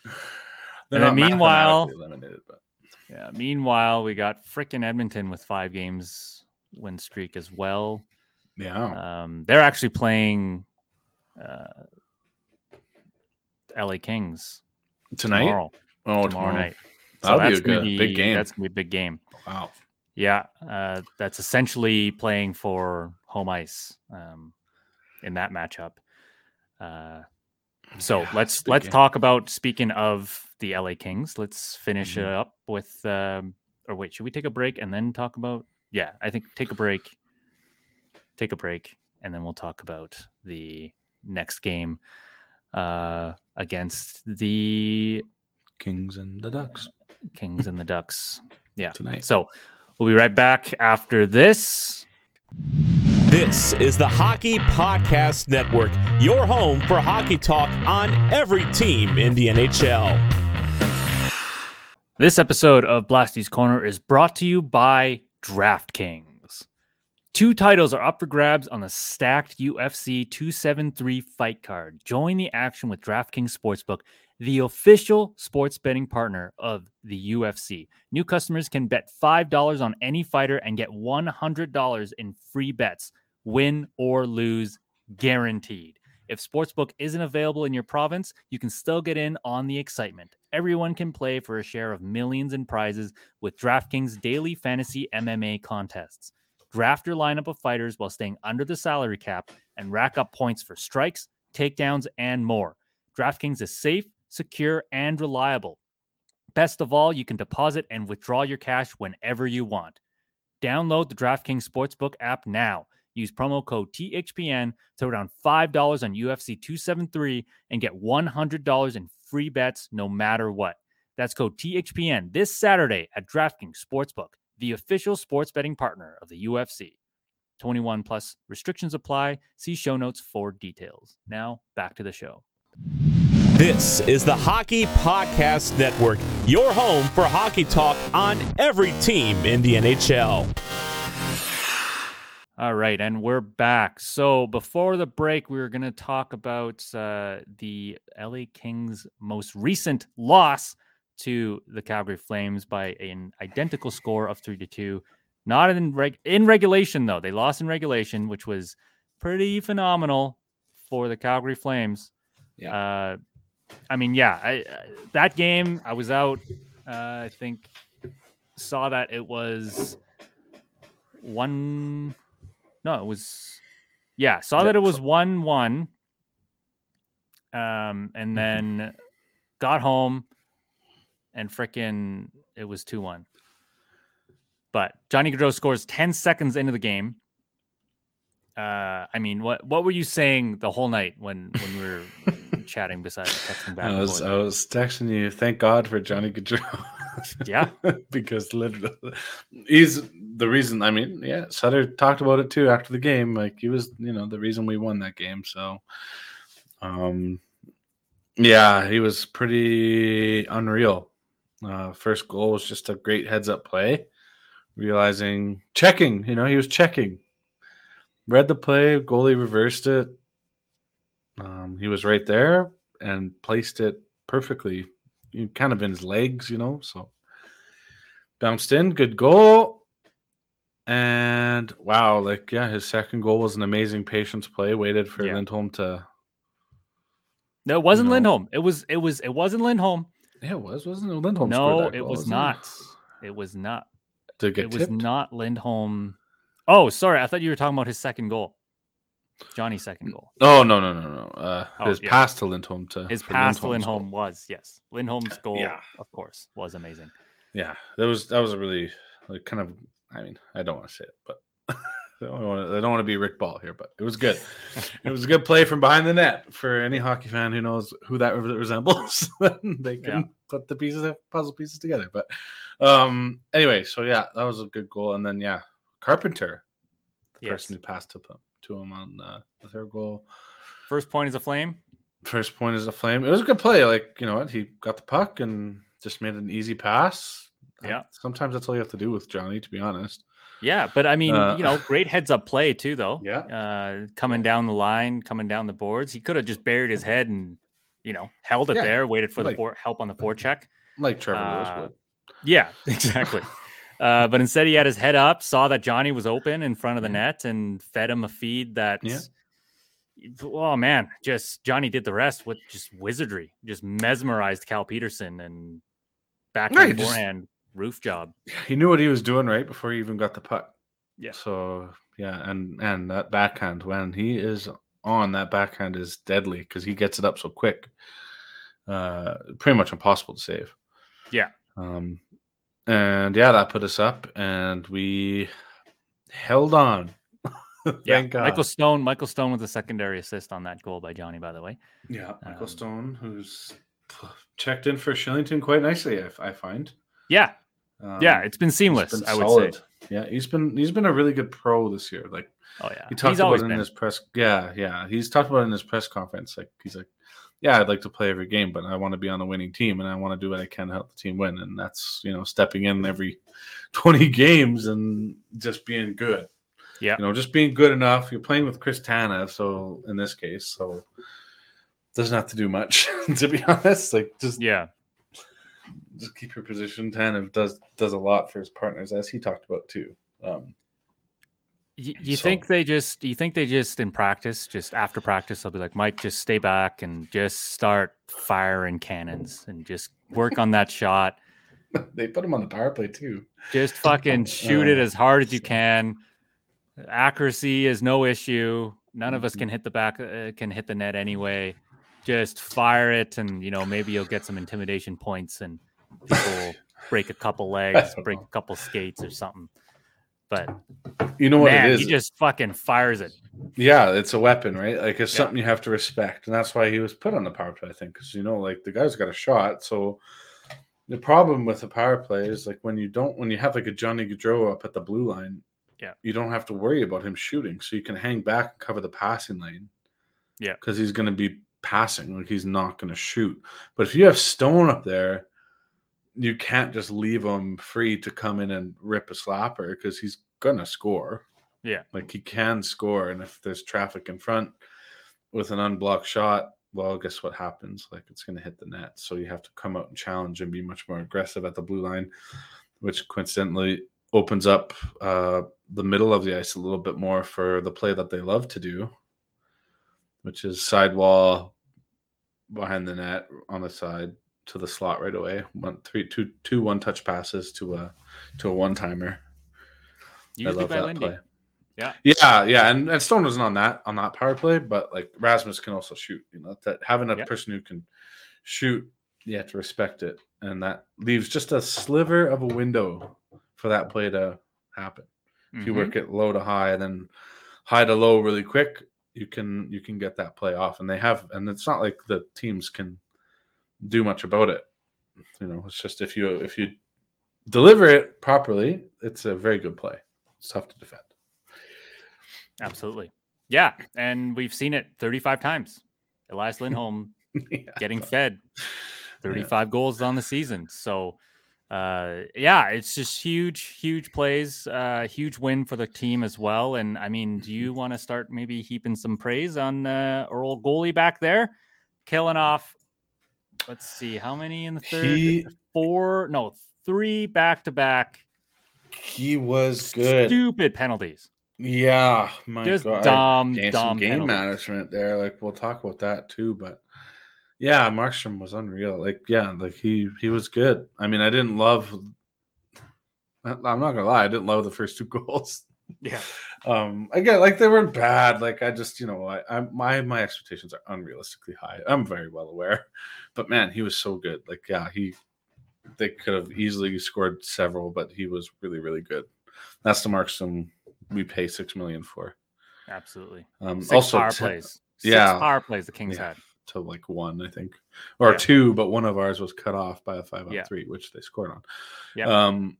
it. They're meanwhile- but yeah. Meanwhile, we got frickin' Edmonton with five games win streak as well. yeah, Um, they're actually playing uh, LA Kings tonight. tomorrow. Oh, tomorrow night. That'll be a that's good big game. That's gonna be a big game. Wow. Yeah, uh, that's essentially playing for home ice um, in that matchup. Uh, so Yeah, let's let's game. talk about speaking of the LA Kings. Let's finish Mhm. it up with. Um, or wait, should we take a break and then talk about? Yeah, I think take a break. Take a break, and then we'll talk about the next game uh, against the Kings and the Ducks Kings and the Ducks. Yeah. tonight. So we'll be right back after this. This is the Hockey Podcast Network, your home for hockey talk on every team in the NHL. This episode of Blasty's Corner is brought to you by DraftKings. Two titles are up for grabs on the stacked UFC 273 fight card. Join the action with DraftKings Sportsbook, the official sports betting partner of the UFC. New customers can bet $5 on any fighter and get $100 in free bets, win or lose, guaranteed. If Sportsbook isn't available in your province, you can still get in on the excitement. Everyone can play for a share of millions in prizes with DraftKings daily fantasy MMA contests. Draft your lineup of fighters while staying under the salary cap and rack up points for strikes, takedowns, and more. DraftKings is safe, secure, and reliable. Best of all, you can deposit and withdraw your cash whenever you want. Download the DraftKings Sportsbook app now. Use promo code THPN, throw down $5 on UFC 273, and get $100 in free bets no matter what. That's code THPN this Saturday at DraftKings Sportsbook, the official sports betting partner of the UFC. 21 plus restrictions apply. See show notes for details. Now, back to the show. This is the Hockey Podcast Network, your home for hockey talk on every team in the NHL. All right, and we're back. So before the break, we were going to talk about uh, the LA Kings' most recent loss to the Calgary Flames by an identical score of three to two. Not in reg- in regulation though. They lost in regulation, which was pretty phenomenal for the Calgary Flames. Yeah. Uh, I mean, yeah, I, I, that game I was out. Uh, I think saw that it was one. No, it was. Yeah, saw that it was one one. Um, and then got home, and frickin' it was two one. But Johnny Gaudreau scores ten seconds into the game. Uh, I mean, what what were you saying the whole night when when we were chatting beside texting back? I was? I was texting you. Thank God for Johnny Gaudreau. Yeah. because literally, he's the reason. I mean, yeah, Sutter talked about it too after the game. Like he was, you know, the reason we won that game. So, um, yeah, he was pretty unreal. Uh, first goal was just a great heads up play, realizing checking. You know, he was checking. Read the play, goalie reversed it. Um, he was right there and placed it perfectly, kind of in his legs, you know. So bounced in, good goal. And wow, like yeah, his second goal was an amazing patience play. Waited for Yeah. Lindholm to. No, it wasn't No. Lindholm. It was it was it wasn't Lindholm. Yeah, it was wasn't it Lindholm? no, that it goal, was not. It was not. Did it It was not Lindholm. Oh, sorry. I thought you were talking about his second goal. Johnny's second goal. Oh no no no no! Uh, Oh, his yeah. pass to Lindholm to His pass to Lindholm's goal. Lindholm was yes. Lindholm's goal, Yeah. of course, was amazing. Yeah, that was that was a really like kind of. I mean, I don't want to say it, but I don't want to. I don't want to be Rick Ball here, but it was good. it was a good play from behind the net for any hockey fan who knows who that re- resembles. they can Yeah. put the pieces, puzzle pieces together. But um, anyway, so yeah, that was a good goal, and then yeah, Carpenter, the Yes. person who passed to him to him on uh, the third goal. First point is a flame. First point is a flame. It was a good play. Like you know what, he got the puck and just made an easy pass. Yeah. Sometimes that's all you have to do with Johnny, to be honest. Yeah, but I mean, Uh, you know, great heads up play too, though. Yeah. Uh, coming down the line, coming down the boards. He could have just buried his head and, you know, held it Yeah, there, waited for like- the for- help on the forecheck. Like Trevor Lewis Uh, would. Yeah, exactly. Uh, but instead, he had his head up, saw that Johnny was open in front of the Yeah. net, and fed him a feed that. Yeah. Oh man, just Johnny did the rest with just wizardry, just mesmerized Cal Petersen and Right, backhand just- forehand roof job. He knew what he was doing right before he even got the puck. Yeah. So yeah, and and that backhand when he is on, that backhand is deadly because he gets it up so quick. Uh, pretty much impossible to save. Yeah. Um, and yeah, that put us up, and we held on. Thank Yeah, God. Michael Stone. Michael Stone with a secondary assist on that goal by Johnny, by the way. Yeah, Michael Um, Stone, who's checked in for Kylington quite nicely, I, I find. Yeah, Um, yeah, it's been seamless. been I would solid. say. Yeah, he's been he's been a really good pro this year. Like Oh yeah, he talked he's about it in been. his press. Yeah, yeah, he's talked about it in his press conference. Like he's like, yeah, I'd like to play every game, but I want to be on a winning team, and I want to do what I can to help the team win. And that's you know stepping in every twenty games and just being good. Yeah. you know, just being good enough. You're playing with Chris Tanev, so in this case, so doesn't have to do much to be honest. Like just Yeah, just keep your position. Tanev does does a lot for his partners, as he talked about too. Um, You So- think they just? You think they just in practice, just after practice, they'll be like, Mike, just stay back and just start firing cannons and just work on that shot. they put him on the power play too. Just fucking shoot it Uh, as hard as you can. Accuracy is no issue. None of us Mm-hmm. can hit the back, uh, can hit the net anyway. Just fire it, and you know maybe you'll get some intimidation points, and people break a couple legs, break know. a couple skates or something. But You know what man, it is? he just fucking fires it. Yeah, it's a weapon, right? Like it's Yeah. something you have to respect, and that's why he was put on the power play. I think because you know, like the guy's got a shot. So the problem with the power play is like when you don't, when you have like a Johnny Gaudreau up at the blue line, Yeah. you don't have to worry about him shooting, so you can hang back and cover the passing lane. Yeah. because he's going to be passing, like he's not going to shoot. But if you have Stone up there, you can't just leave him free to come in and rip a slapper because he's gonna score. Yeah. Like he can score, and if there's traffic in front with an unblocked shot, well, guess what happens? Like it's to hit the net. So you have to come out and challenge and be much more aggressive at the blue line, which coincidentally opens up uh, the middle of the ice a little bit more for the play that they love to do, which is sidewall behind the net on the side to the slot right away. One, three, two, two one touch passes to a to a one timer. I love that Lindy. play. Yeah. Yeah, yeah, and, and Stone wasn't on that on that power play, but like Rasmus can also shoot. You know that having a person who can shoot, you have to respect it, and that leaves just a sliver of a window for that play to happen. If you Mhm. work it low to high, and then high to low really quick, you can you can get that play off, and they have, and it's not like the teams can do much about it. You know, it's just if you if you deliver it properly, it's a very good play. It's tough to defend. Absolutely. Yeah. And we've seen it 35 times. Elias Lindholm Yeah. getting fed 35 goals on the season. So, uh, yeah, it's just huge, huge plays, uh, huge win for the team as well. And I mean, do you want to start maybe heaping some praise on uh, our old goalie back there, killing off? Let's see, how many in the third? He Four, no, three back to back he was good. stupid penalties. Yeah, my Just God. dumb, Game, dumb game penalties. management there. Like we'll talk about that too, but yeah, Markstrom was unreal. Like yeah, like he he was good. I mean, I didn't love. I'm not gonna lie, I didn't love the first two goals. Yeah. Um, I get like they weren't bad. Like I just, you know, I, I my my expectations are unrealistically high. I'm very well aware, but man, he was so good. Like yeah, he they could have easily scored several, but he was really really good. That's the Markstrom we pay six million for. Absolutely. Um, Six also power t- plays. Six yeah. power plays the Kings Yeah. had. to like one, I think, or Yeah. two, but one of ours was cut off by a five on Yeah. three, which they scored on. Yeah. Um.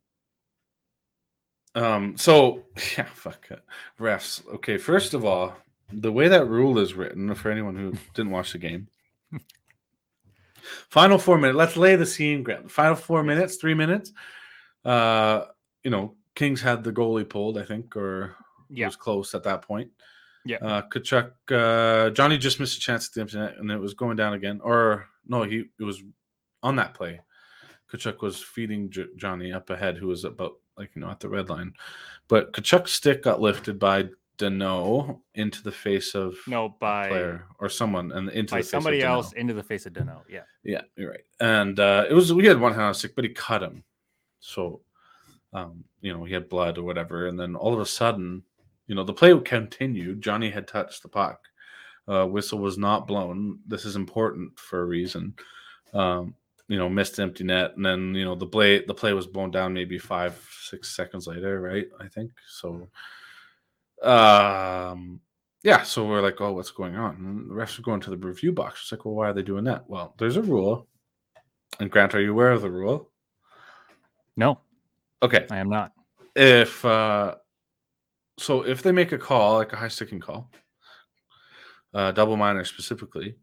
Um. So yeah, fuck it. refs. Okay, first of all, the way that rule is written, for anyone who didn't watch the game, final four minutes. Let's lay the scene. Grant. Final four minutes, three minutes. Uh, you know, Kings had the goalie pulled, I think, or Yeah. was close at that point. Yeah. Uh, Tkachuk, uh, Johnny just missed a chance at the empty net, and it was going down again. Or no, he it was on that play. Tkachuk was feeding J- Johnny up ahead, who was about like you know at the red line, but Tkachuk's stick got lifted by Danault into the face of No, by player or someone, and into by the face somebody else into the face of Danault. Yeah. Yeah, you're right. And uh, it was we had one hand on stick, but he cut him. So, um, you know, he had blood or whatever. And then all of a sudden, you know, the play continued. Johnny had touched the puck. Uh, whistle was not blown. This is important for a reason. Um, you know, missed empty net, and then you know the play the play was blown down maybe five six seconds later, right? I think so. Um, yeah, so we're like, oh, what's going on? And the refs are going to the review box. It's like, well, why are they doing that? Well, there's a rule. And Grant, are you aware of the rule? No, Okay. I am not. If uh so if they make a call, like a high sticking call, uh double minor specifically,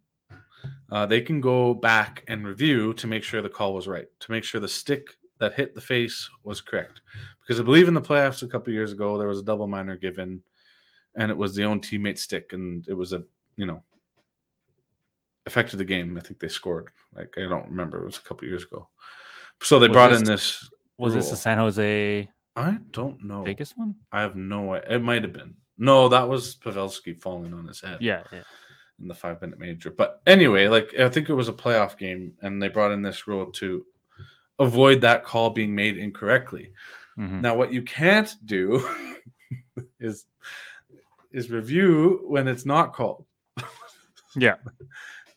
uh they can go back and review to make sure the call was right, to make sure the stick that hit the face was correct. Because I believe in the playoffs a couple years ago there was a double minor given and it was the own teammate stick and it was a you know affected the game. I think they scored. Like I don't remember. It was a couple years ago. So they Was brought in this- this. Was this the. San Jose I don't know. Vegas one? I have no. It might have been. No, that was Pavelski falling on his head. Yeah, yeah. In the five minute major. But anyway, like I think it was a playoff game, and they brought in this rule to avoid that call being made incorrectly. Mhm. Now, what you can't do is is review when it's not called. Yeah.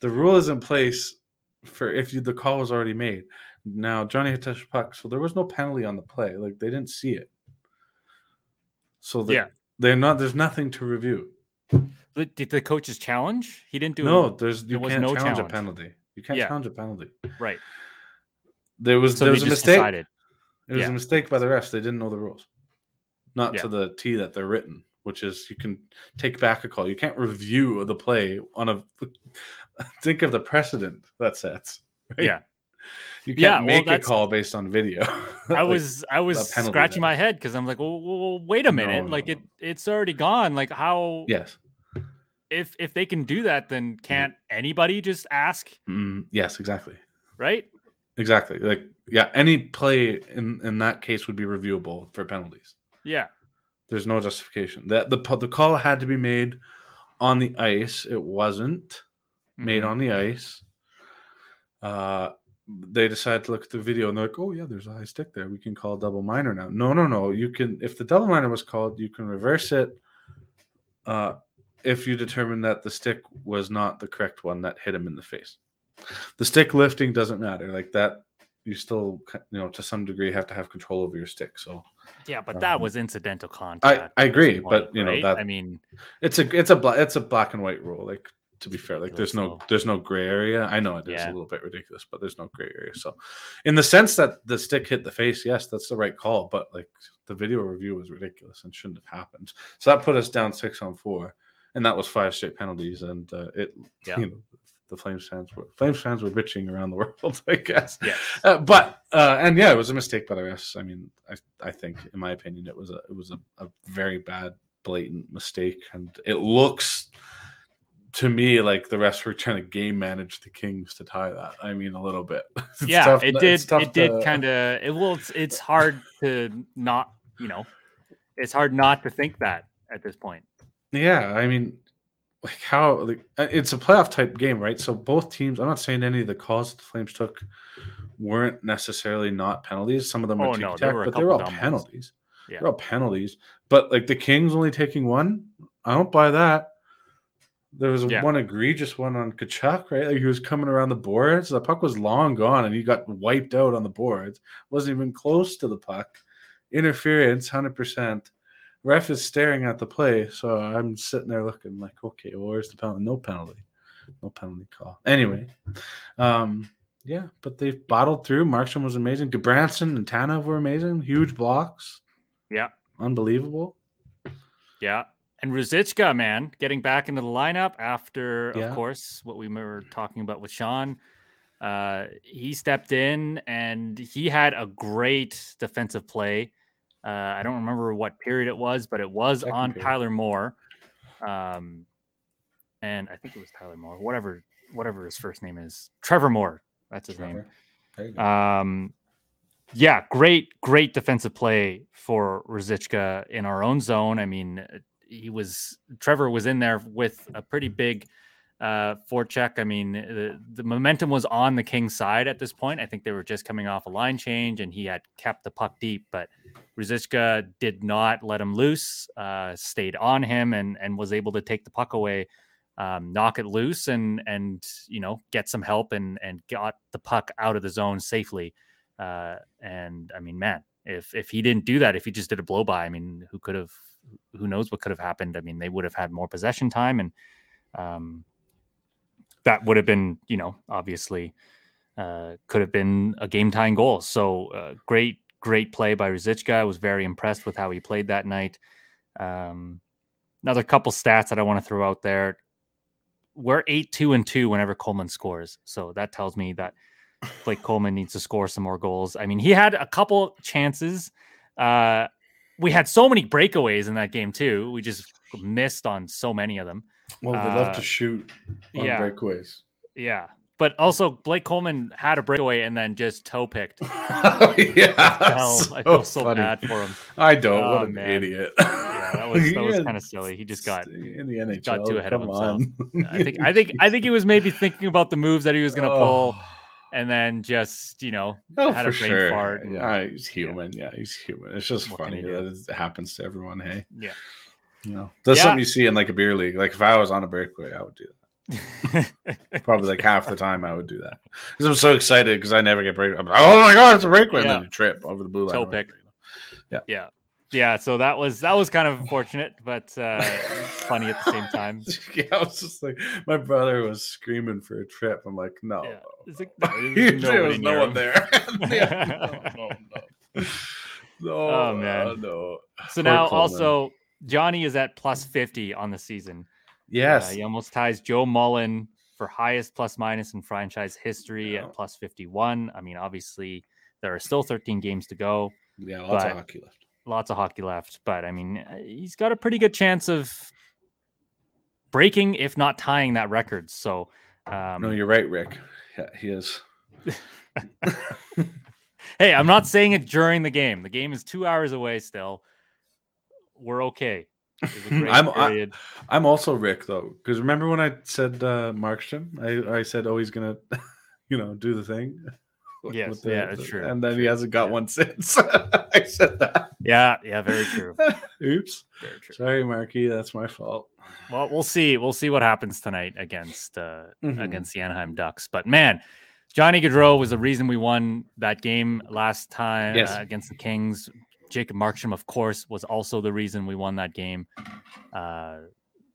The rule is in place for if you, the call was already made. Now Johnny touched the puck, so there was no penalty on the play. Like they didn't see it. So they, Yeah. they're not. There's nothing to review. But Did the coaches challenge? He didn't do No, it. there's you there was can't no challenge, challenge. a penalty. You can't Yeah. challenge a penalty. Right. There was So there was a mistake. decided. It was Yeah. a mistake by the refs. They didn't know the rules. Not Yeah. to the T that they're written, which is you can take back a call. You can't review the play on a. Think of the precedent that sets. right? Yeah. You can't Yeah, well, make a call based on video. I Like, was I was scratching then. my head because I'm like, well, well, well, wait a minute, No, like no, it it's already gone. Like how yes, if if they can do that, then can't anybody just ask, Mm, yes, exactly, right? exactly. Like yeah, any play in in that case would be reviewable for penalties. Yeah. There's no justification. That the the call had to be made on the ice. It wasn't. made Mhm. on the ice. Uh, they decided to look at the video and they're like, "Oh yeah, there's a high stick there. We can call double minor now." No, no, no. You can if the double minor was called, you can reverse it. Uh, if you determine that the stick was not the correct one that hit him in the face, the stick lifting doesn't matter. Like that, you still you know to some degree have to have control over your stick. So Yeah, but that Um, was incidental I contact. I at agree, this but you know right? that I mean, it's a it's a black it's a black and white rule. Like to be fair, like there's no there's no gray area. I know it is Yeah. a little bit ridiculous, but there's no gray area. So, in the sense that the stick hit the face, yes, that's the right call. But like the video review was ridiculous and shouldn't have happened. So that put us down six on four, and that was five straight penalties. And uh, it, Yeah. you know, the Flames fans were Flames fans were bitching around the world, I guess. yes. Uh, but uh, and yeah, it was a mistake by the refs. I mean, I I think in my opinion, it was a it was a, a very bad, blatant mistake, and it looks to me like the refs were trying to game manage the Kings to tie that. I mean, a little bit. Yeah, tough- it did. It did kind of. It well, it's it's hard to not, you know, it's hard not to think that at this point. Yeah, I mean, like how like uh, it's a playoff type game, right? So both teams. I'm not saying any of the calls the Flames took weren't necessarily not penalties. Some of them were Oh, no, there tack, were a but they were all penalties. Yeah. They're all penalties. But like the Kings only taking one, I don't buy that. There was Yeah. one egregious one on Tkachuk, right? Like he was coming around the boards. The puck was long gone, and he got wiped out on the boards. wasn't even close to the puck. Interference, hundred percent. Ref is staring at the play, so I'm sitting there looking like, okay, well, where's the penalty? No penalty, no penalty call. Anyway, um, yeah, but they bottled through. Markstrom was amazing. Gudbranson and Tanev were amazing. Huge blocks, Yeah, unbelievable. yeah. And Ruzicka, man, getting back into the lineup after, Yeah. of course, what we were talking about with Sean. Uh, he stepped in and he had a great defensive play. Uh, I don't remember what period it was, but it was Second on period. Tyler Moore. Um, and I think it was Tyler Moore, whatever, whatever his first name is, Trevor Moore. That's his name. Trevor. Go. Um, yeah, great, great defensive play for Ruzicka in our own zone. I mean, he was Trevor was in there with a pretty big uh forecheck. I mean, the, the momentum was on the Kings side at this point. I think they were just coming off a line change, and he had kept the puck deep, but Ruzicka did not let him loose. Uh, stayed on him and and was able to take the puck away um, knock it loose and and you know get some help and and got the puck out of the zone safely. Uh, and I mean, man, if if he didn't do that, if he just did a blow by, I mean, who could have? Who knows what could have happened? I mean, they would have had more possession time, and um, that would have been, you know, obviously uh, could have been a game tying goal. So uh, great, great play by Ruzicka. I was very impressed with how he played that night. Um, another couple stats that I want to throw out there we're eight two and two whenever Coleman scores. So that tells me that Blake Coleman needs to score some more goals. I mean, he had a couple chances. Uh, we had so many breakaways in that game too. We just missed on so many of them. Well, they love uh, to shoot on yeah. breakaways. Yeah, but also Blake Coleman had a breakaway and then just toe picked. yeah, Hell, I feel so funny. bad for him. I don't. Oh, what an man. idiot. Yeah, that was that was Yeah, kind of silly. He just got in the NHL. got too ahead of himself. I think I think I think he was maybe thinking about the moves that he was going to pull, Oh. and then just you know Oh, had a brain sure. fart. and- Yeah, he's human. Yeah, he's human. It's just What funny that it happens to everyone. Hey, yeah. You know, that's Yeah. something you see in like a beer league. Like if I was on a breakaway, I would do that. Probably like half the time I would do that because I'm so excited because I never get break. Like, oh my god, it's a breakaway! And then you trip over the blue line. Toe pick. you know. yeah. yeah, so that was that was kind of unfortunate, but uh, funny at the same time. yeah, I was just like, my brother was screaming for a trip. I'm like, no, Yeah. It's like, no. no, there's there was no one him. there. Yeah, no, no, no. No, Oh, man. uh, no. So Poor now Coleman. also Johnny is at plus 50 on the season. yes, Uh, he almost ties Joe Mullen for highest plus minus in franchise history Yeah. at plus 51. I mean, obviously, there are still 13 games to go, yeah, lots of hockey left. lots of hockey left, but I mean, uh, he's got a pretty good chance of breaking, if not tying that record. So, um, no, you're right, Rick. Yeah, he is. hey, I'm not saying it during the game. The game is two hours away still. We're okay. It was a great I'm- I, I'm also Rick though, because remember when I said uh, Markstrom? I, I said, oh, he's gonna, you know, do the thing. Yes, the- yeah, that's true, And then he hasn't got yeah. one since. I said that. yeah, yeah, very true. Oops. Very true. Sorry, Marky. That's my fault. Well, we'll see. We'll see what happens tonight against uh, Mhm. against the Anaheim Ducks. But man, Johnny Gaudreau was the reason we won that game last time Yes. uh, against the Kings. Jacob Markstrom, of course, was also the reason we won that game. Uh,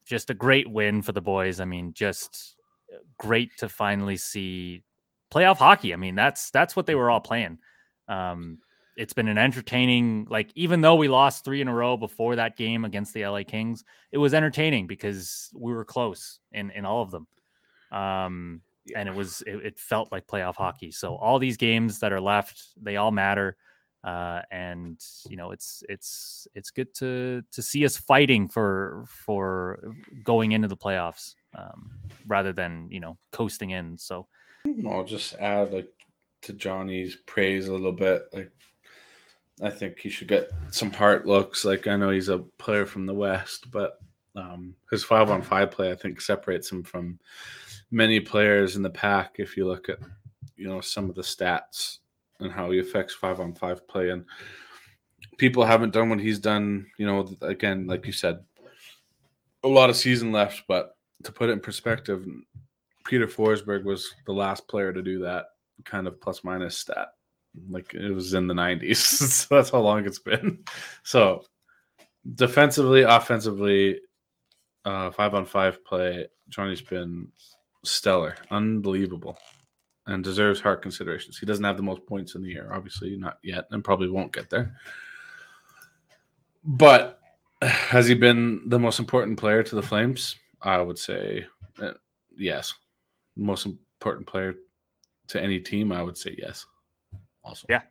just a great win for the boys. I mean, just great to finally see playoff hockey. I mean, that's that's what they were all playing. Um, it's been an entertaining, like even though we lost three in a row before that game against the LA Kings, it was entertaining because we were close in in all of them. Um, and it was it, it felt like playoff hockey. So all these games that are left, they all matter. Uh, and you know it's it's it's good to to see us fighting for for going into the playoffs um, rather than you know coasting in. So I'll just add like to Johnny's praise a little bit. Like, I think he should get some heart looks. Like, I know he's a player from the West, but um, his five on five play, I think, separates him from many players in the pack. If you look at, you know, some of the stats and how he affects five on five play, and people haven't done what he's done. You know, again, like you said, a lot of season left, but to put it in perspective, Peter Forsberg was the last player to do that kind of plus minus stat. Like it was in the 90s. so that's how long it's been. So defensively, offensively, uh, five on five play, Johnny's been stellar, unbelievable, and deserves heart considerations. He doesn't have the most points in the year, obviously, not yet, and probably won't get there. But has he been the most important player to the Flames? I would say uh, yes. Most important player to any team, I would say yes. Also, Yeah.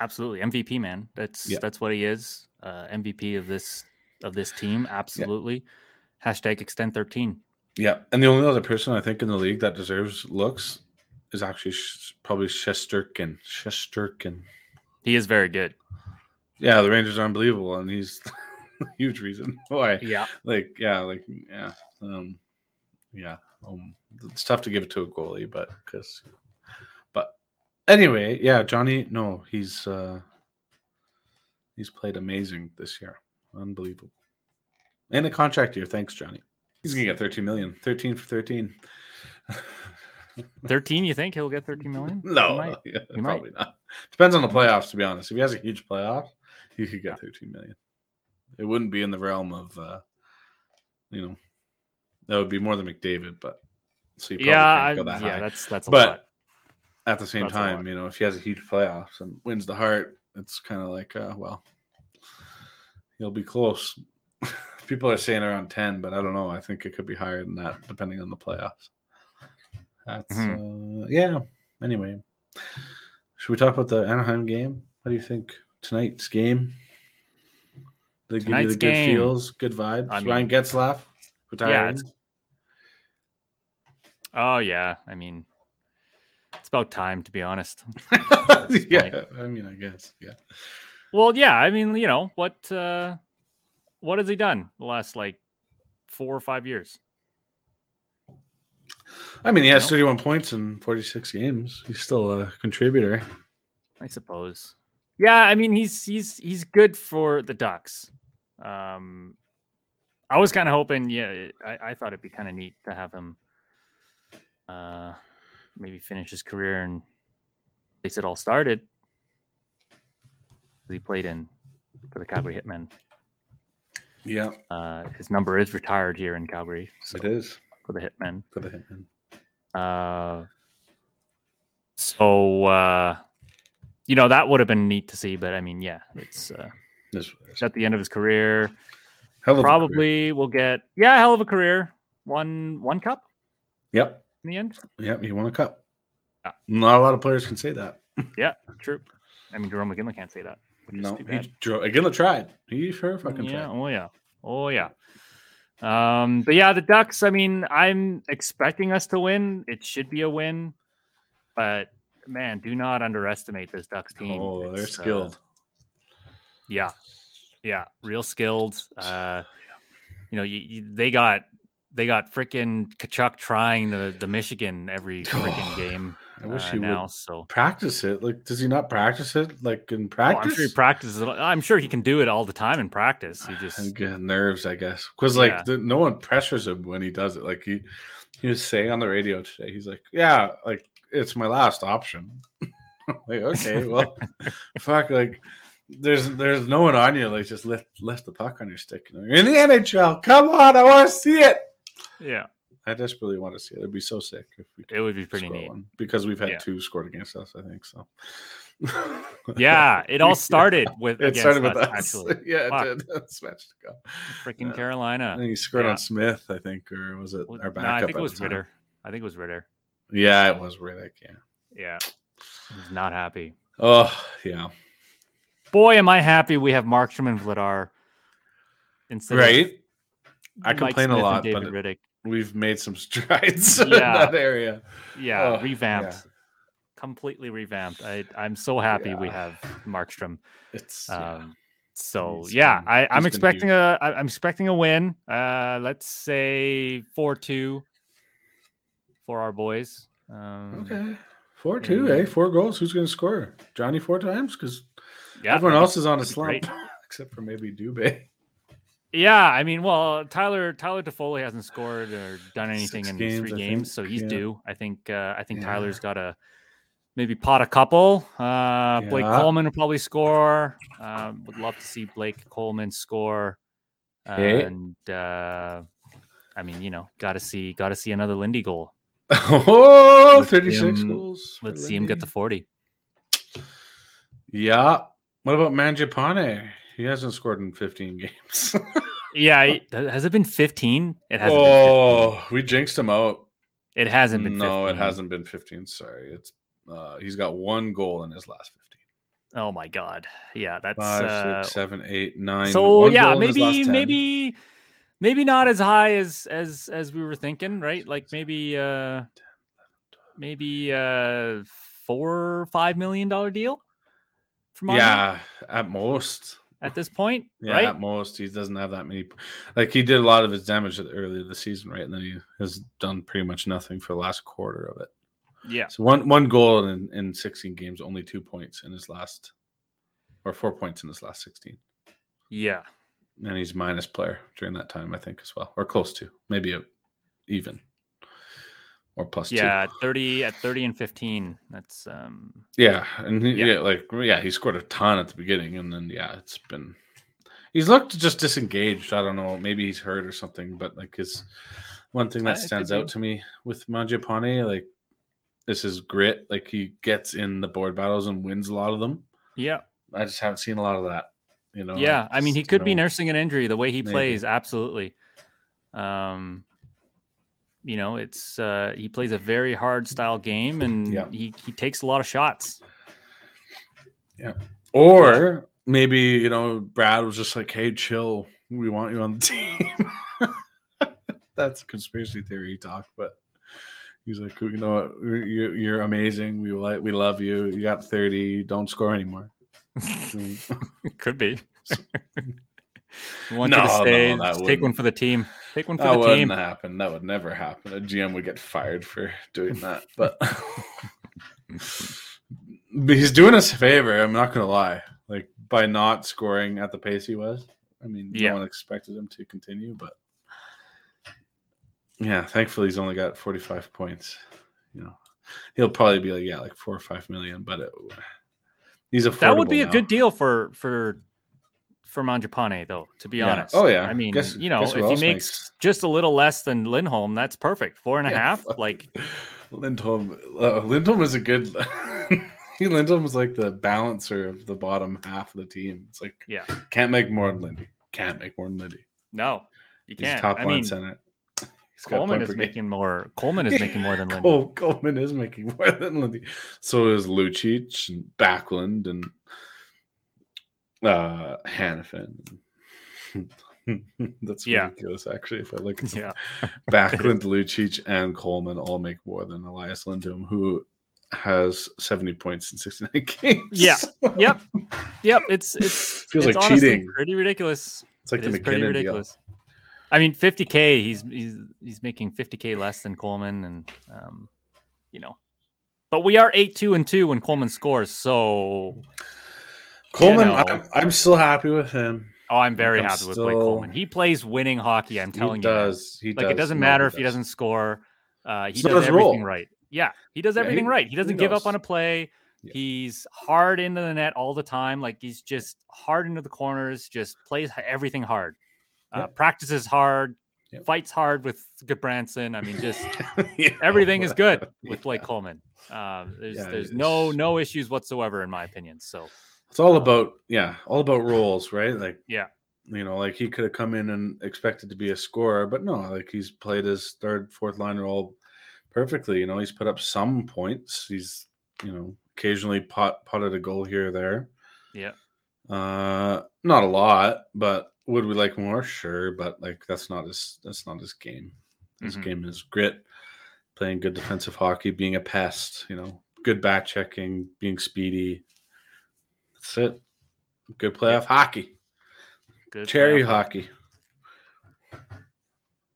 absolutely MVP man. That's Yeah. that's what he is. Uh, MVP of this of this team. Absolutely. Hashtag extend thirteen. yeah. And the only other person I think in the league that deserves looks is actually sh- probably Shesterkin. Shesterkin. He is very good. Yeah, the Rangers are unbelievable, and he's a huge reason why. Yeah. Like, yeah, like, yeah, um, yeah. Um, it's tough to give it to a goalie, but because, but anyway, yeah, Johnny. No, he's uh he's played amazing this year, unbelievable. And a contract year, thanks, Johnny. He's gonna get 13 million, 13 for 13. Thirteen. You think he'll get thirteen million? He no, might. yeah, He might. probably not. Depends on the playoffs, to be honest. If he has a huge playoff, he could get 13 million. It wouldn't be in the realm of, uh, you know, that would be more than McDavid, but so Yeah, I, go that yeah. That's that's a But lot. At the same that's time, you know, if he has a huge playoffs and wins the heart, it's kind of like, uh, well, he'll be close. People are saying around 10, but I don't know. I think it could be higher than that, depending on the playoffs. That's, Mm-hmm. uh, yeah. Anyway, should we talk about the Anaheim game? What do you think? Tonight's game? They give you the good game, feels, good vibes. I mean- Ryan Getzlaf retiring. Yeah, it's- Oh yeah. I mean, it's about time to be honest. yeah, I mean, I guess, yeah. Well, yeah. I mean, you know what? uh What has he done the last like four or five years? I mean, he has 31 points in 46 games. He's still a contributor. I suppose. Yeah, I mean he's he's he's good for the Ducks. Um I was kind of hoping, yeah, I, I thought it'd be kind of neat to have him uh maybe finish his career and place it all started. He played in for the Calgary Hitmen. Yeah, Uh, his number is retired here in Calgary so it is for the Hitmen. for the Hitman. Uh, so uh, you know that would have been neat to see, but I mean, yeah, it's uh, This it's at the end of his career. hell of a career. Probably will get yeah, hell of a career. One one cup Yep, in the end. yep. He won a cup. Yeah. Not a lot of players can say that. Yeah, true. I mean, Jarome Iginla can't say that. No, he drove. Again, tried. He sure fucking yeah, tried. oh yeah, oh yeah. Um, but yeah, the Ducks. I mean, I'm expecting us to win. It should be a win, but man, do not underestimate this Ducks team. Oh, they're It's, uh, skilled. yeah, yeah, real skilled. Uh, you know, you, you, they got they got freaking Tkachuk trying the the Michigan every freaking game. I wish uh, he now. would So practice it. Like, does he not practice it? Like in Oh, practice? I'm sure he practices. it. I'm sure he can do it all the time in practice. He just Again, nerves, I guess, because like Yeah. the, no one pressures him when he does it. Like he, he was saying on the radio today, he's like, "Yeah, like it's my last option." like, okay, well, fuck, like there's there's no one on you. Like just lift lift the puck on your stick. You know? In the NHL. Come on, I want to see it. yeah, I desperately want to see it. It'd be so sick if we it would be pretty neat. one because we've had Yeah. two scored against us. I think so. Yeah, it all started with It started with us, us. actually. yeah, Fuck. it did. That's match to go. Freaking Yeah. Carolina. Think he scored Yeah. on Smith, I think, or was it Well, our no, backup? I think it was? Ritter. I think it was Ritter. Yeah, it was Rittich. Yeah. Yeah, he's not happy. Oh, yeah. Boy, am I happy we have Markstrom and Vladar instead Right. of I complain a Smith and lot, David but Rittich. We've made some strides in Yeah. that area. Yeah, Oh, revamped, yeah. completely revamped. I I'm so happy we have Markstrom. It's yeah. Um, so He's yeah, been- I, I'm expecting a I- I'm expecting a win. Uh, let's say four two for our boys. Um, okay. Four two, eh? Four goals. Who's going to score? Johnny four times because Yeah, everyone else is on a slump, except for maybe Dubé. Yeah, I mean, well, Tyler Tyler Toffoli hasn't scored or done anything Six in games, three I games, think. so he's Yeah. due. I think uh, I think Yeah. Tyler's got to maybe pot a couple. Uh, Blake Coleman will probably score. Um, would love to see Blake Coleman score. Okay. And uh, I mean, you know, got to see got to see another Lindy goal. oh, Let's 36 him- goals. Let's see him get Lindy. the forty. Yeah. What about Mangiapane? He hasn't scored in 15 games. Yeah, has it been fifteen? It hasn't. Been oh, we jinxed him out. 15. It hasn't been. No, 15. it hasn't been 15. Sorry. It's uh he's got one goal in his last 15. Oh my god! Yeah, that's Five, uh, six, seven, eight, nine. So One yeah, goal in his last maybe maybe maybe not as high as as as we were thinking, right? Like maybe uh maybe uh four five million dollar deal Mondo Yeah, at most. At this point, Yeah, right? at most. He doesn't have that many. Like he did a lot of his damage early the season, right? And then he has done pretty much nothing for the last quarter of it. Yeah, So one one goal in, in 16 games, only two points in his last, or four points in his last 16. yeah, And he's minus player during that time, I think, as well, or close to maybe a, even or plus yeah. two. At thirty at thirty and fifteen. That's um Yeah, and he, Yeah. yeah. like yeah, he scored a ton at the beginning, and then yeah, it's been he's looked just disengaged. I don't know, maybe he's hurt or something, but like his one thing Uh, that it stands out to me with Mangiapane, like this is grit. Like he gets in the board battles and wins a lot of them. yeah I just haven't seen a lot of that. You know. yeah. I mean, he could you be nursing an injury the way he maybe. plays. Absolutely. Um, you know, it's uh he plays a very hard style game, and Yeah. he he takes a lot of shots. Yeah, or maybe you know Brad was just like, "Hey, chill. We want you on the team." That's conspiracy theory talk, but he's like, "You know what? You're, you're amazing. We like, we love you. You got thirty. Don't score anymore." Could be. We want No, you to no, stay. that take one wouldn't. for the team. Take one for that the wouldn't team. happen. That would never happen. A GM would get fired for doing that. But, but he's doing us a favor. I'm not gonna lie. Like by not scoring at the pace he was. I mean, Yeah. no one expected him to continue, but yeah, thankfully he's only got 45 points. You know, he'll probably be like yeah, like four or five million, but it, he's a That would be a good deal for for for Mangiapane, though. To be Yeah. honest. Oh, yeah. I mean, Guess- you know, if he makes, makes- just a little less than Lindholm, that's perfect. Four and a Yeah, half. fuck. Like, Lindholm. Uh, Lindholm is a good. Lindholm is like the balancer of the bottom half of the team. It's like yeah, can't make more than Lindy. Can't make more than Lindy. no, you He's can't. top I line mean, center. He's Coleman is per game. making more. Coleman is making more than Lindy. Cole, Coleman is making more than Lindy. So is Lucic and Backlund and uh Hanifin. That's Yeah. ridiculous, actually. If I look at Yeah, Backlund, Lucic, and Coleman all make more than Elias Lindholm, who has 70 points in 69 games. Yeah. yep, yep. It's it's Feels it's like cheating. Pretty ridiculous. It's like It the MacKinnon deal. ridiculous. I mean, 50k. He's he's he's making 50k less than Coleman, and um, you know, but we are eight two and two when Coleman scores. So, Coleman, know. I'm, I'm still happy with him. oh, I'm very I'm happy with Blake Coleman. He plays winning hockey. I'm telling he you, does. He like does. it doesn't No, matter if he does. doesn't score. Uh, he It's not does everything role. right. Yeah, he does Yeah, everything he- right. He doesn't give knows. up on a play. Yeah. He's hard into the net all the time. Like he's just hard into the corners. Just plays everything hard. Uh, Yep. Practices hard. Yep. Fights hard with Gudbranson. I mean, just Yeah. everything is good with Blake Coleman. Um, there's Yeah, there's no no issues whatsoever in my opinion. So It's all about yeah, all about roles, right? Like yeah, you know, like he could have come in and expected to be a scorer, but no, like he's played his third, fourth line role perfectly. You know, he's put up some points. He's you know occasionally pot potted a goal here or there. yeah, Uh, not a lot, but would we like more? Sure, but like that's not his that's not his game. His Mhm. game is grit, playing good defensive hockey, being a pest. You know, good back checking, being speedy. That's it. Good playoff hockey, good. cherry playoff hockey,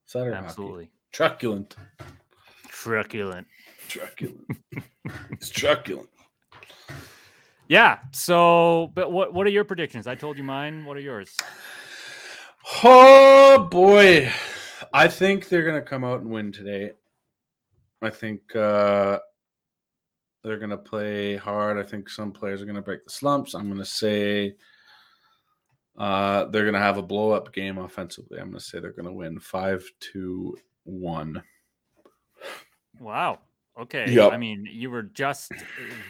Sutter hockey, Absolutely truculent, truculent. truculent. it's truculent. Yeah. So, but what what are your predictions? I told you mine. What are yours? Oh boy. I think they're gonna come out and win today. I think uh they're gonna play hard. I think some players are gonna break the slumps. I'm gonna say uh they're gonna have a blow up game offensively. I'm gonna say they're gonna win five to one. Wow. Okay. Yep. I mean, you were just uh,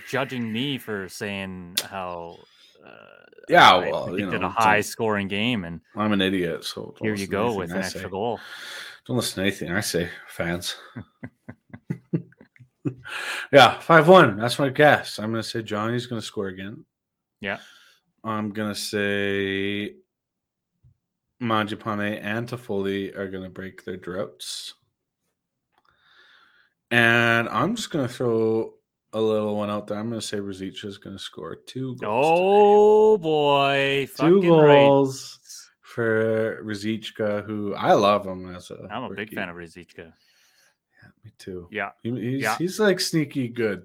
judging me for saying how. Uh, Yeah, I well, you know, a high a- scoring game, and I'm an idiot, so here you go with an I extra say. goal. Don't listen to anything I say, fans. yeah, five one. That's my guess. I'm gonna say Johnny's gonna score again. Yeah. I'm gonna say Mangiapane and Toffoli are gonna break their droughts. And I'm just gonna throw a little one out there. I'm gonna say Ruzicka is gonna score two goals. Oh boy! two fucking right. goals for Ruzicka, who I love him as a. I'm a big fan of Ruzicka. Me too. Yeah. He, he's Yeah. he's like sneaky good.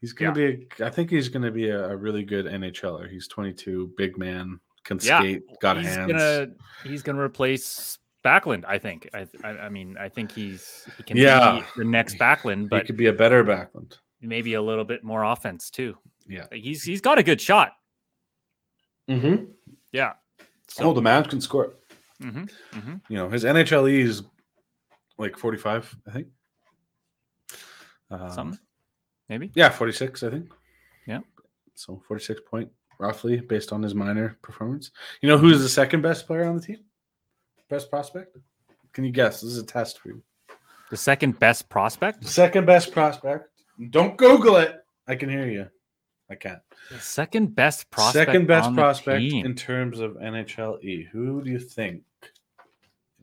He's gonna be. A, I think he's gonna be a, a really good NHLer. He's 22, big man, can Yeah, skate, got he's hands. gonna he's gonna replace Backlund. I think. I, I I mean I think he's he can Yeah. be the next Backlund, but he could be a better Backlund. maybe a little bit more offense too. Yeah. He's he's got a good shot. Mm-hmm. Yeah. oh, the man can score. hmm hmm You know, his NHLE is like 45, I think. Uh, Some maybe. Yeah, 46, I think. Yeah. So 46 point roughly based on his minor performance. You know who's the second best player on the team? Best prospect? Can you guess? This is a test for you. The second best prospect. Second best prospect. Don't Google it. I can hear you. I can't. The second best prospect. Second best prospect in terms of NHLE. Who do you think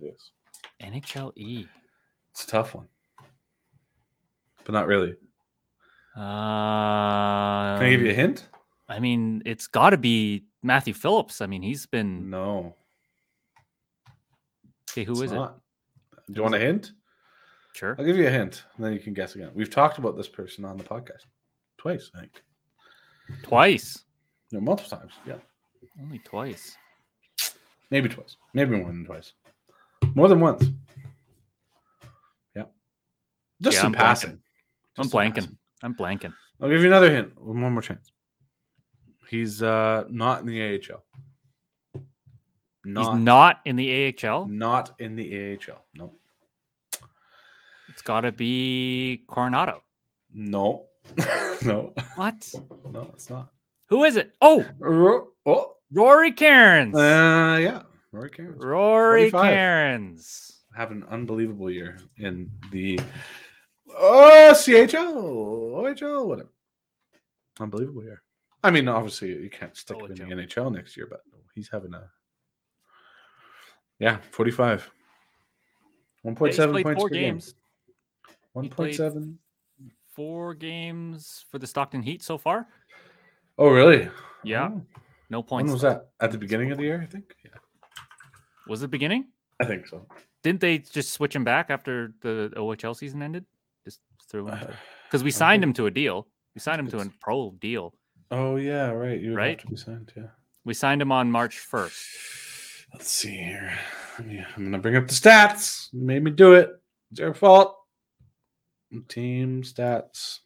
it is? NHLE. It's a tough one, but not really. Uh, Can I give you a hint? I mean, it's got to be Matthew Phillips. I mean, he's been. No. Okay, who it's is it? Do you want a hint? Sure. I'll give you a hint, and then you can guess again. We've talked about this person on the podcast twice, I think. Twice. No, multiple times. Yeah, Only twice. maybe twice. Maybe more than twice. More than once. Yeah. Just Yeah, in I'm blanking. passing. I'm blanking. passing. I'm blanking. I'll give you another hint. One more chance. He's uh not in the AHL. Not He's not in the AHL. not in the AHL. No. It's got to be Coronato. No. no. What? No, it's not. Who is it? Oh, Oh. Rory Kerins. Uh, yeah. Rory Kerins. Rory 45. Kerins. Have an unbelievable year in the uh, CHL, OHL, whatever. Unbelievable year. I mean, obviously, you can't stick him in the NHL next year, but he's having a yeah, forty-five. One Yeah, seven played points four per games. game. One point seven. Four games for the Stockton Heat so far. Oh, really? Yeah. Oh. No When points. was that? At the beginning of the year, I think. Yeah, Was it beginning? I think so. Didn't they just switch him back after the OHL season ended? Him Uh, because we signed him to a deal. We signed him to a pro deal. Oh yeah, right. You Right? to be signed. Yeah. We signed him on March first. Let's see here. Me- I'm gonna bring up the stats. You made me do it. It's your fault. Team stats.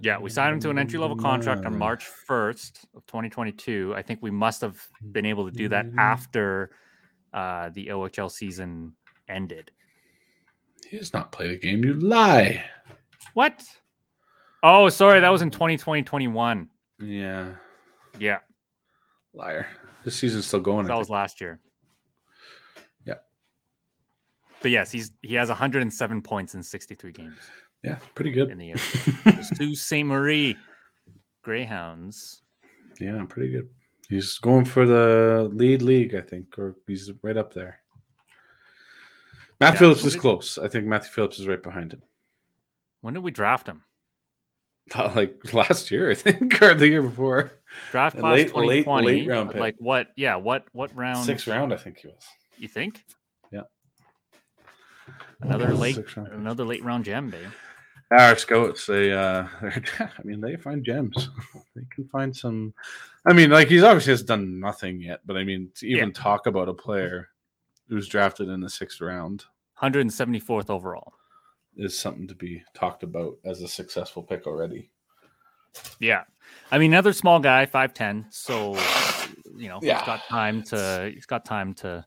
Yeah, we signed him to an entry level contract on Mm. March 1st of 2022. I think we must have been able to do that Mm. after uh, the OHL season ended. He has not played a game. You lie. What? Oh, sorry, that was in 2020 21. Yeah, Yeah, liar. This season's still going. That was last year. Yeah. But yes, he's he has 107 points in 63 games yeah, pretty good. in the year. The Sault Ste. Marie Greyhounds. yeah, pretty good. He's going for the lead league, I think, or he's right up there. Matt Yeah, Phillips is did- close. I think Matthew Phillips is right behind him. When did we draft him? Not Like last year, I think, or the year before. Draft class late- late- 2020. late round pick. Like what? Yeah, what what round? Sixth round, I think he was. You think? Yeah. Another late round. another late round gem, babe. Our scouts, they, uh, I mean, they find gems. they can find some. I mean, like he's obviously has done nothing yet, but I mean, to even talk about a player who's drafted in the sixth round 174th overall. is something to be talked about as a successful pick already. Yeah. I mean, another small guy, 5'10. So, you know, Yeah. he's got time to, he's got time to,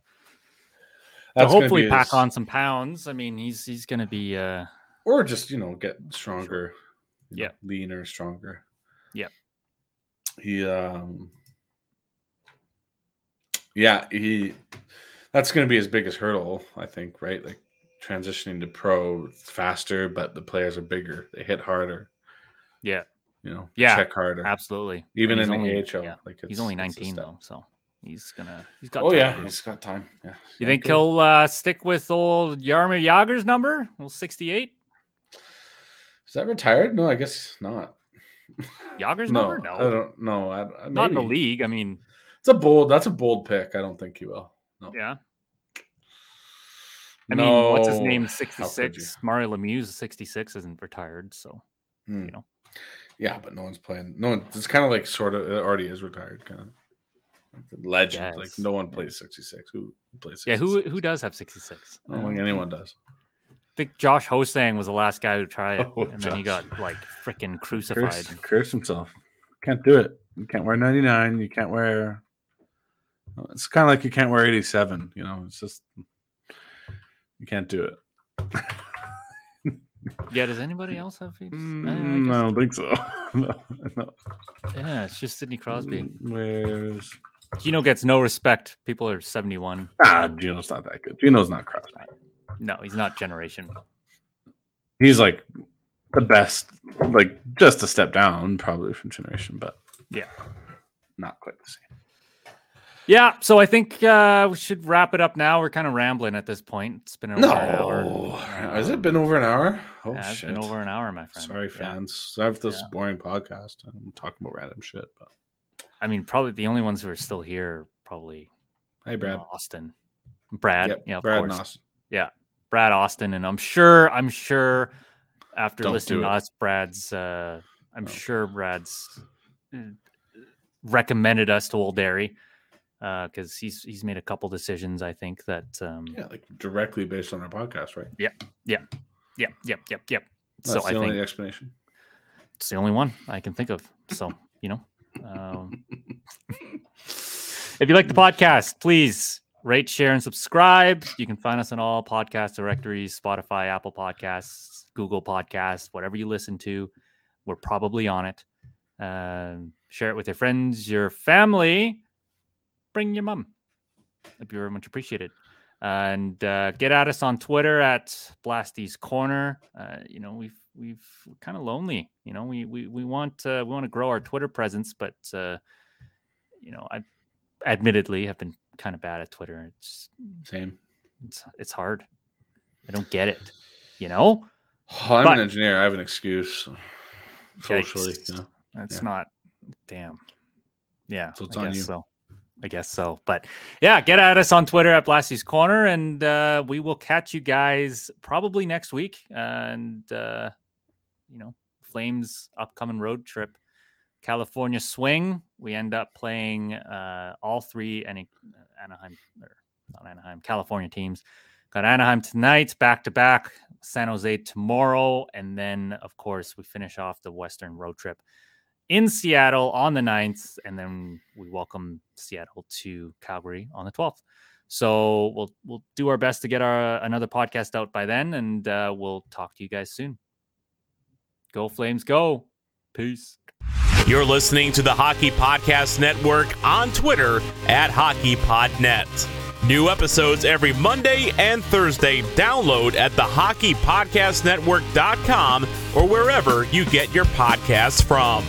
to hopefully pack his- on some pounds. I mean, he's, he's going to be, uh, or just you know get stronger, you know, Yeah. leaner, stronger. Yeah. He, um, yeah, he. That's going to be his biggest hurdle, I think. Right, like transitioning to pro faster, but the players are bigger. They hit harder. yeah, You know, Yeah, check harder. absolutely. Even in he's the only- AHL, yeah, like he's only 19 step. though. So he's going to, he's got, Oh time. yeah, he's got time. Yeah. You think good. he'll uh, stick with old Jaromir Jagr's number? Well, 68? is that retired? No, I guess not. Yager's No, number? No. I don't know. I, I, Not in the league. I mean, It's a bold. That's a bold pick. I don't think he will. No. yeah. I mean, what's his name? How could you? 66. Mario Lemieux, 66, isn't retired. So, Hmm. you know. Yeah, but no one's playing. No one. It's kind of like sort of. It already is retired. Kind of legend. Like no one plays sixty six. Who plays? 66? Yeah, who who does have 66? I don't think anyone does. I think Josh Ho-Sang was the last guy to try it, Oh, and then he got like freaking crucified. Curse, curse himself. Can't do it. You can't wear ninety nine. You can't wear. It's kind of like you can't wear eighty seven. You know, it's just you can't do it. Yeah, does anybody else have? these? Uh, I Mm, I don't think so. no, no. Yeah, it's just Sidney Crosby. Where's Geno gets no respect. People are 71. ah? Geno's not that good. Geno's not Crosby. No, he's not generation. He's like the best, like just a step down probably from generation, but Yeah. not quite the same. Yeah, so I think uh, we should wrap it up now. We're kind of rambling at this point. It's been over an hour. Has it been over an hour? Oh Yeah, it's shit! been over an hour, my friend. Sorry, Yeah. fans. I have this Yeah. boring podcast. I'm talking about random shit. But I mean, probably the only ones who are still here, are probably hey, Brad. Austin, Brad. Yep, yeah, of Brad. Austin. Brad Austin, and I'm sure, I'm sure, after Don't listening to us, Brad's, uh, I'm No. sure Brad's uh, recommended us to Old Darryl because he's he's made a couple decisions. I think that, um, Yeah, like directly based on our podcast, right? Yeah, yeah, yeah, yep, yep, yep, yep, yep. That's so the I only think explanation. it's the only one I can think of. So you know, um, If you like the podcast, please rate, share, and subscribe. You can find us on all podcast directories Spotify, Apple Podcasts, Google Podcasts, whatever you listen to. We're probably on it. Um, share it with your friends, your family. Bring your mom. It'd be very much appreciated. And uh, get at us on Twitter at Blasty's Corner. Uh, you know, we've we've kind of lonely. You know, we we we want uh, we want to grow our Twitter presence, but uh, you know, I admittedly have been kind of bad at Twitter. It's Same. it's it's hard. I don't get it. You know, Oh, I'm But- an engineer. I have an excuse. Socially, yeah. That's Yeah. not damn. Yeah, So it's I on guess you. so. I guess so. But yeah, get at us on Twitter at Blasty's Corner, and uh, we will catch you guys probably next week. And uh, you know, Flames upcoming road trip, California swing. We end up playing uh, all three Ana- Anaheim or not Anaheim, California teams. Got Anaheim tonight, back to back. San Jose tomorrow, and then of course we finish off the Western road trip in Seattle on the 9th, and then we welcome Seattle to Calgary on the 12th. So we'll we'll do our best to get our another podcast out by then, and uh, we'll talk to you guys soon. Go Flames, go! Peace. You're listening to the Hockey Podcast Network on Twitter at HockeyPodNet. New episodes every Monday and Thursday. Download at the HockeyPodcastNetwork.com or wherever you get your podcasts from.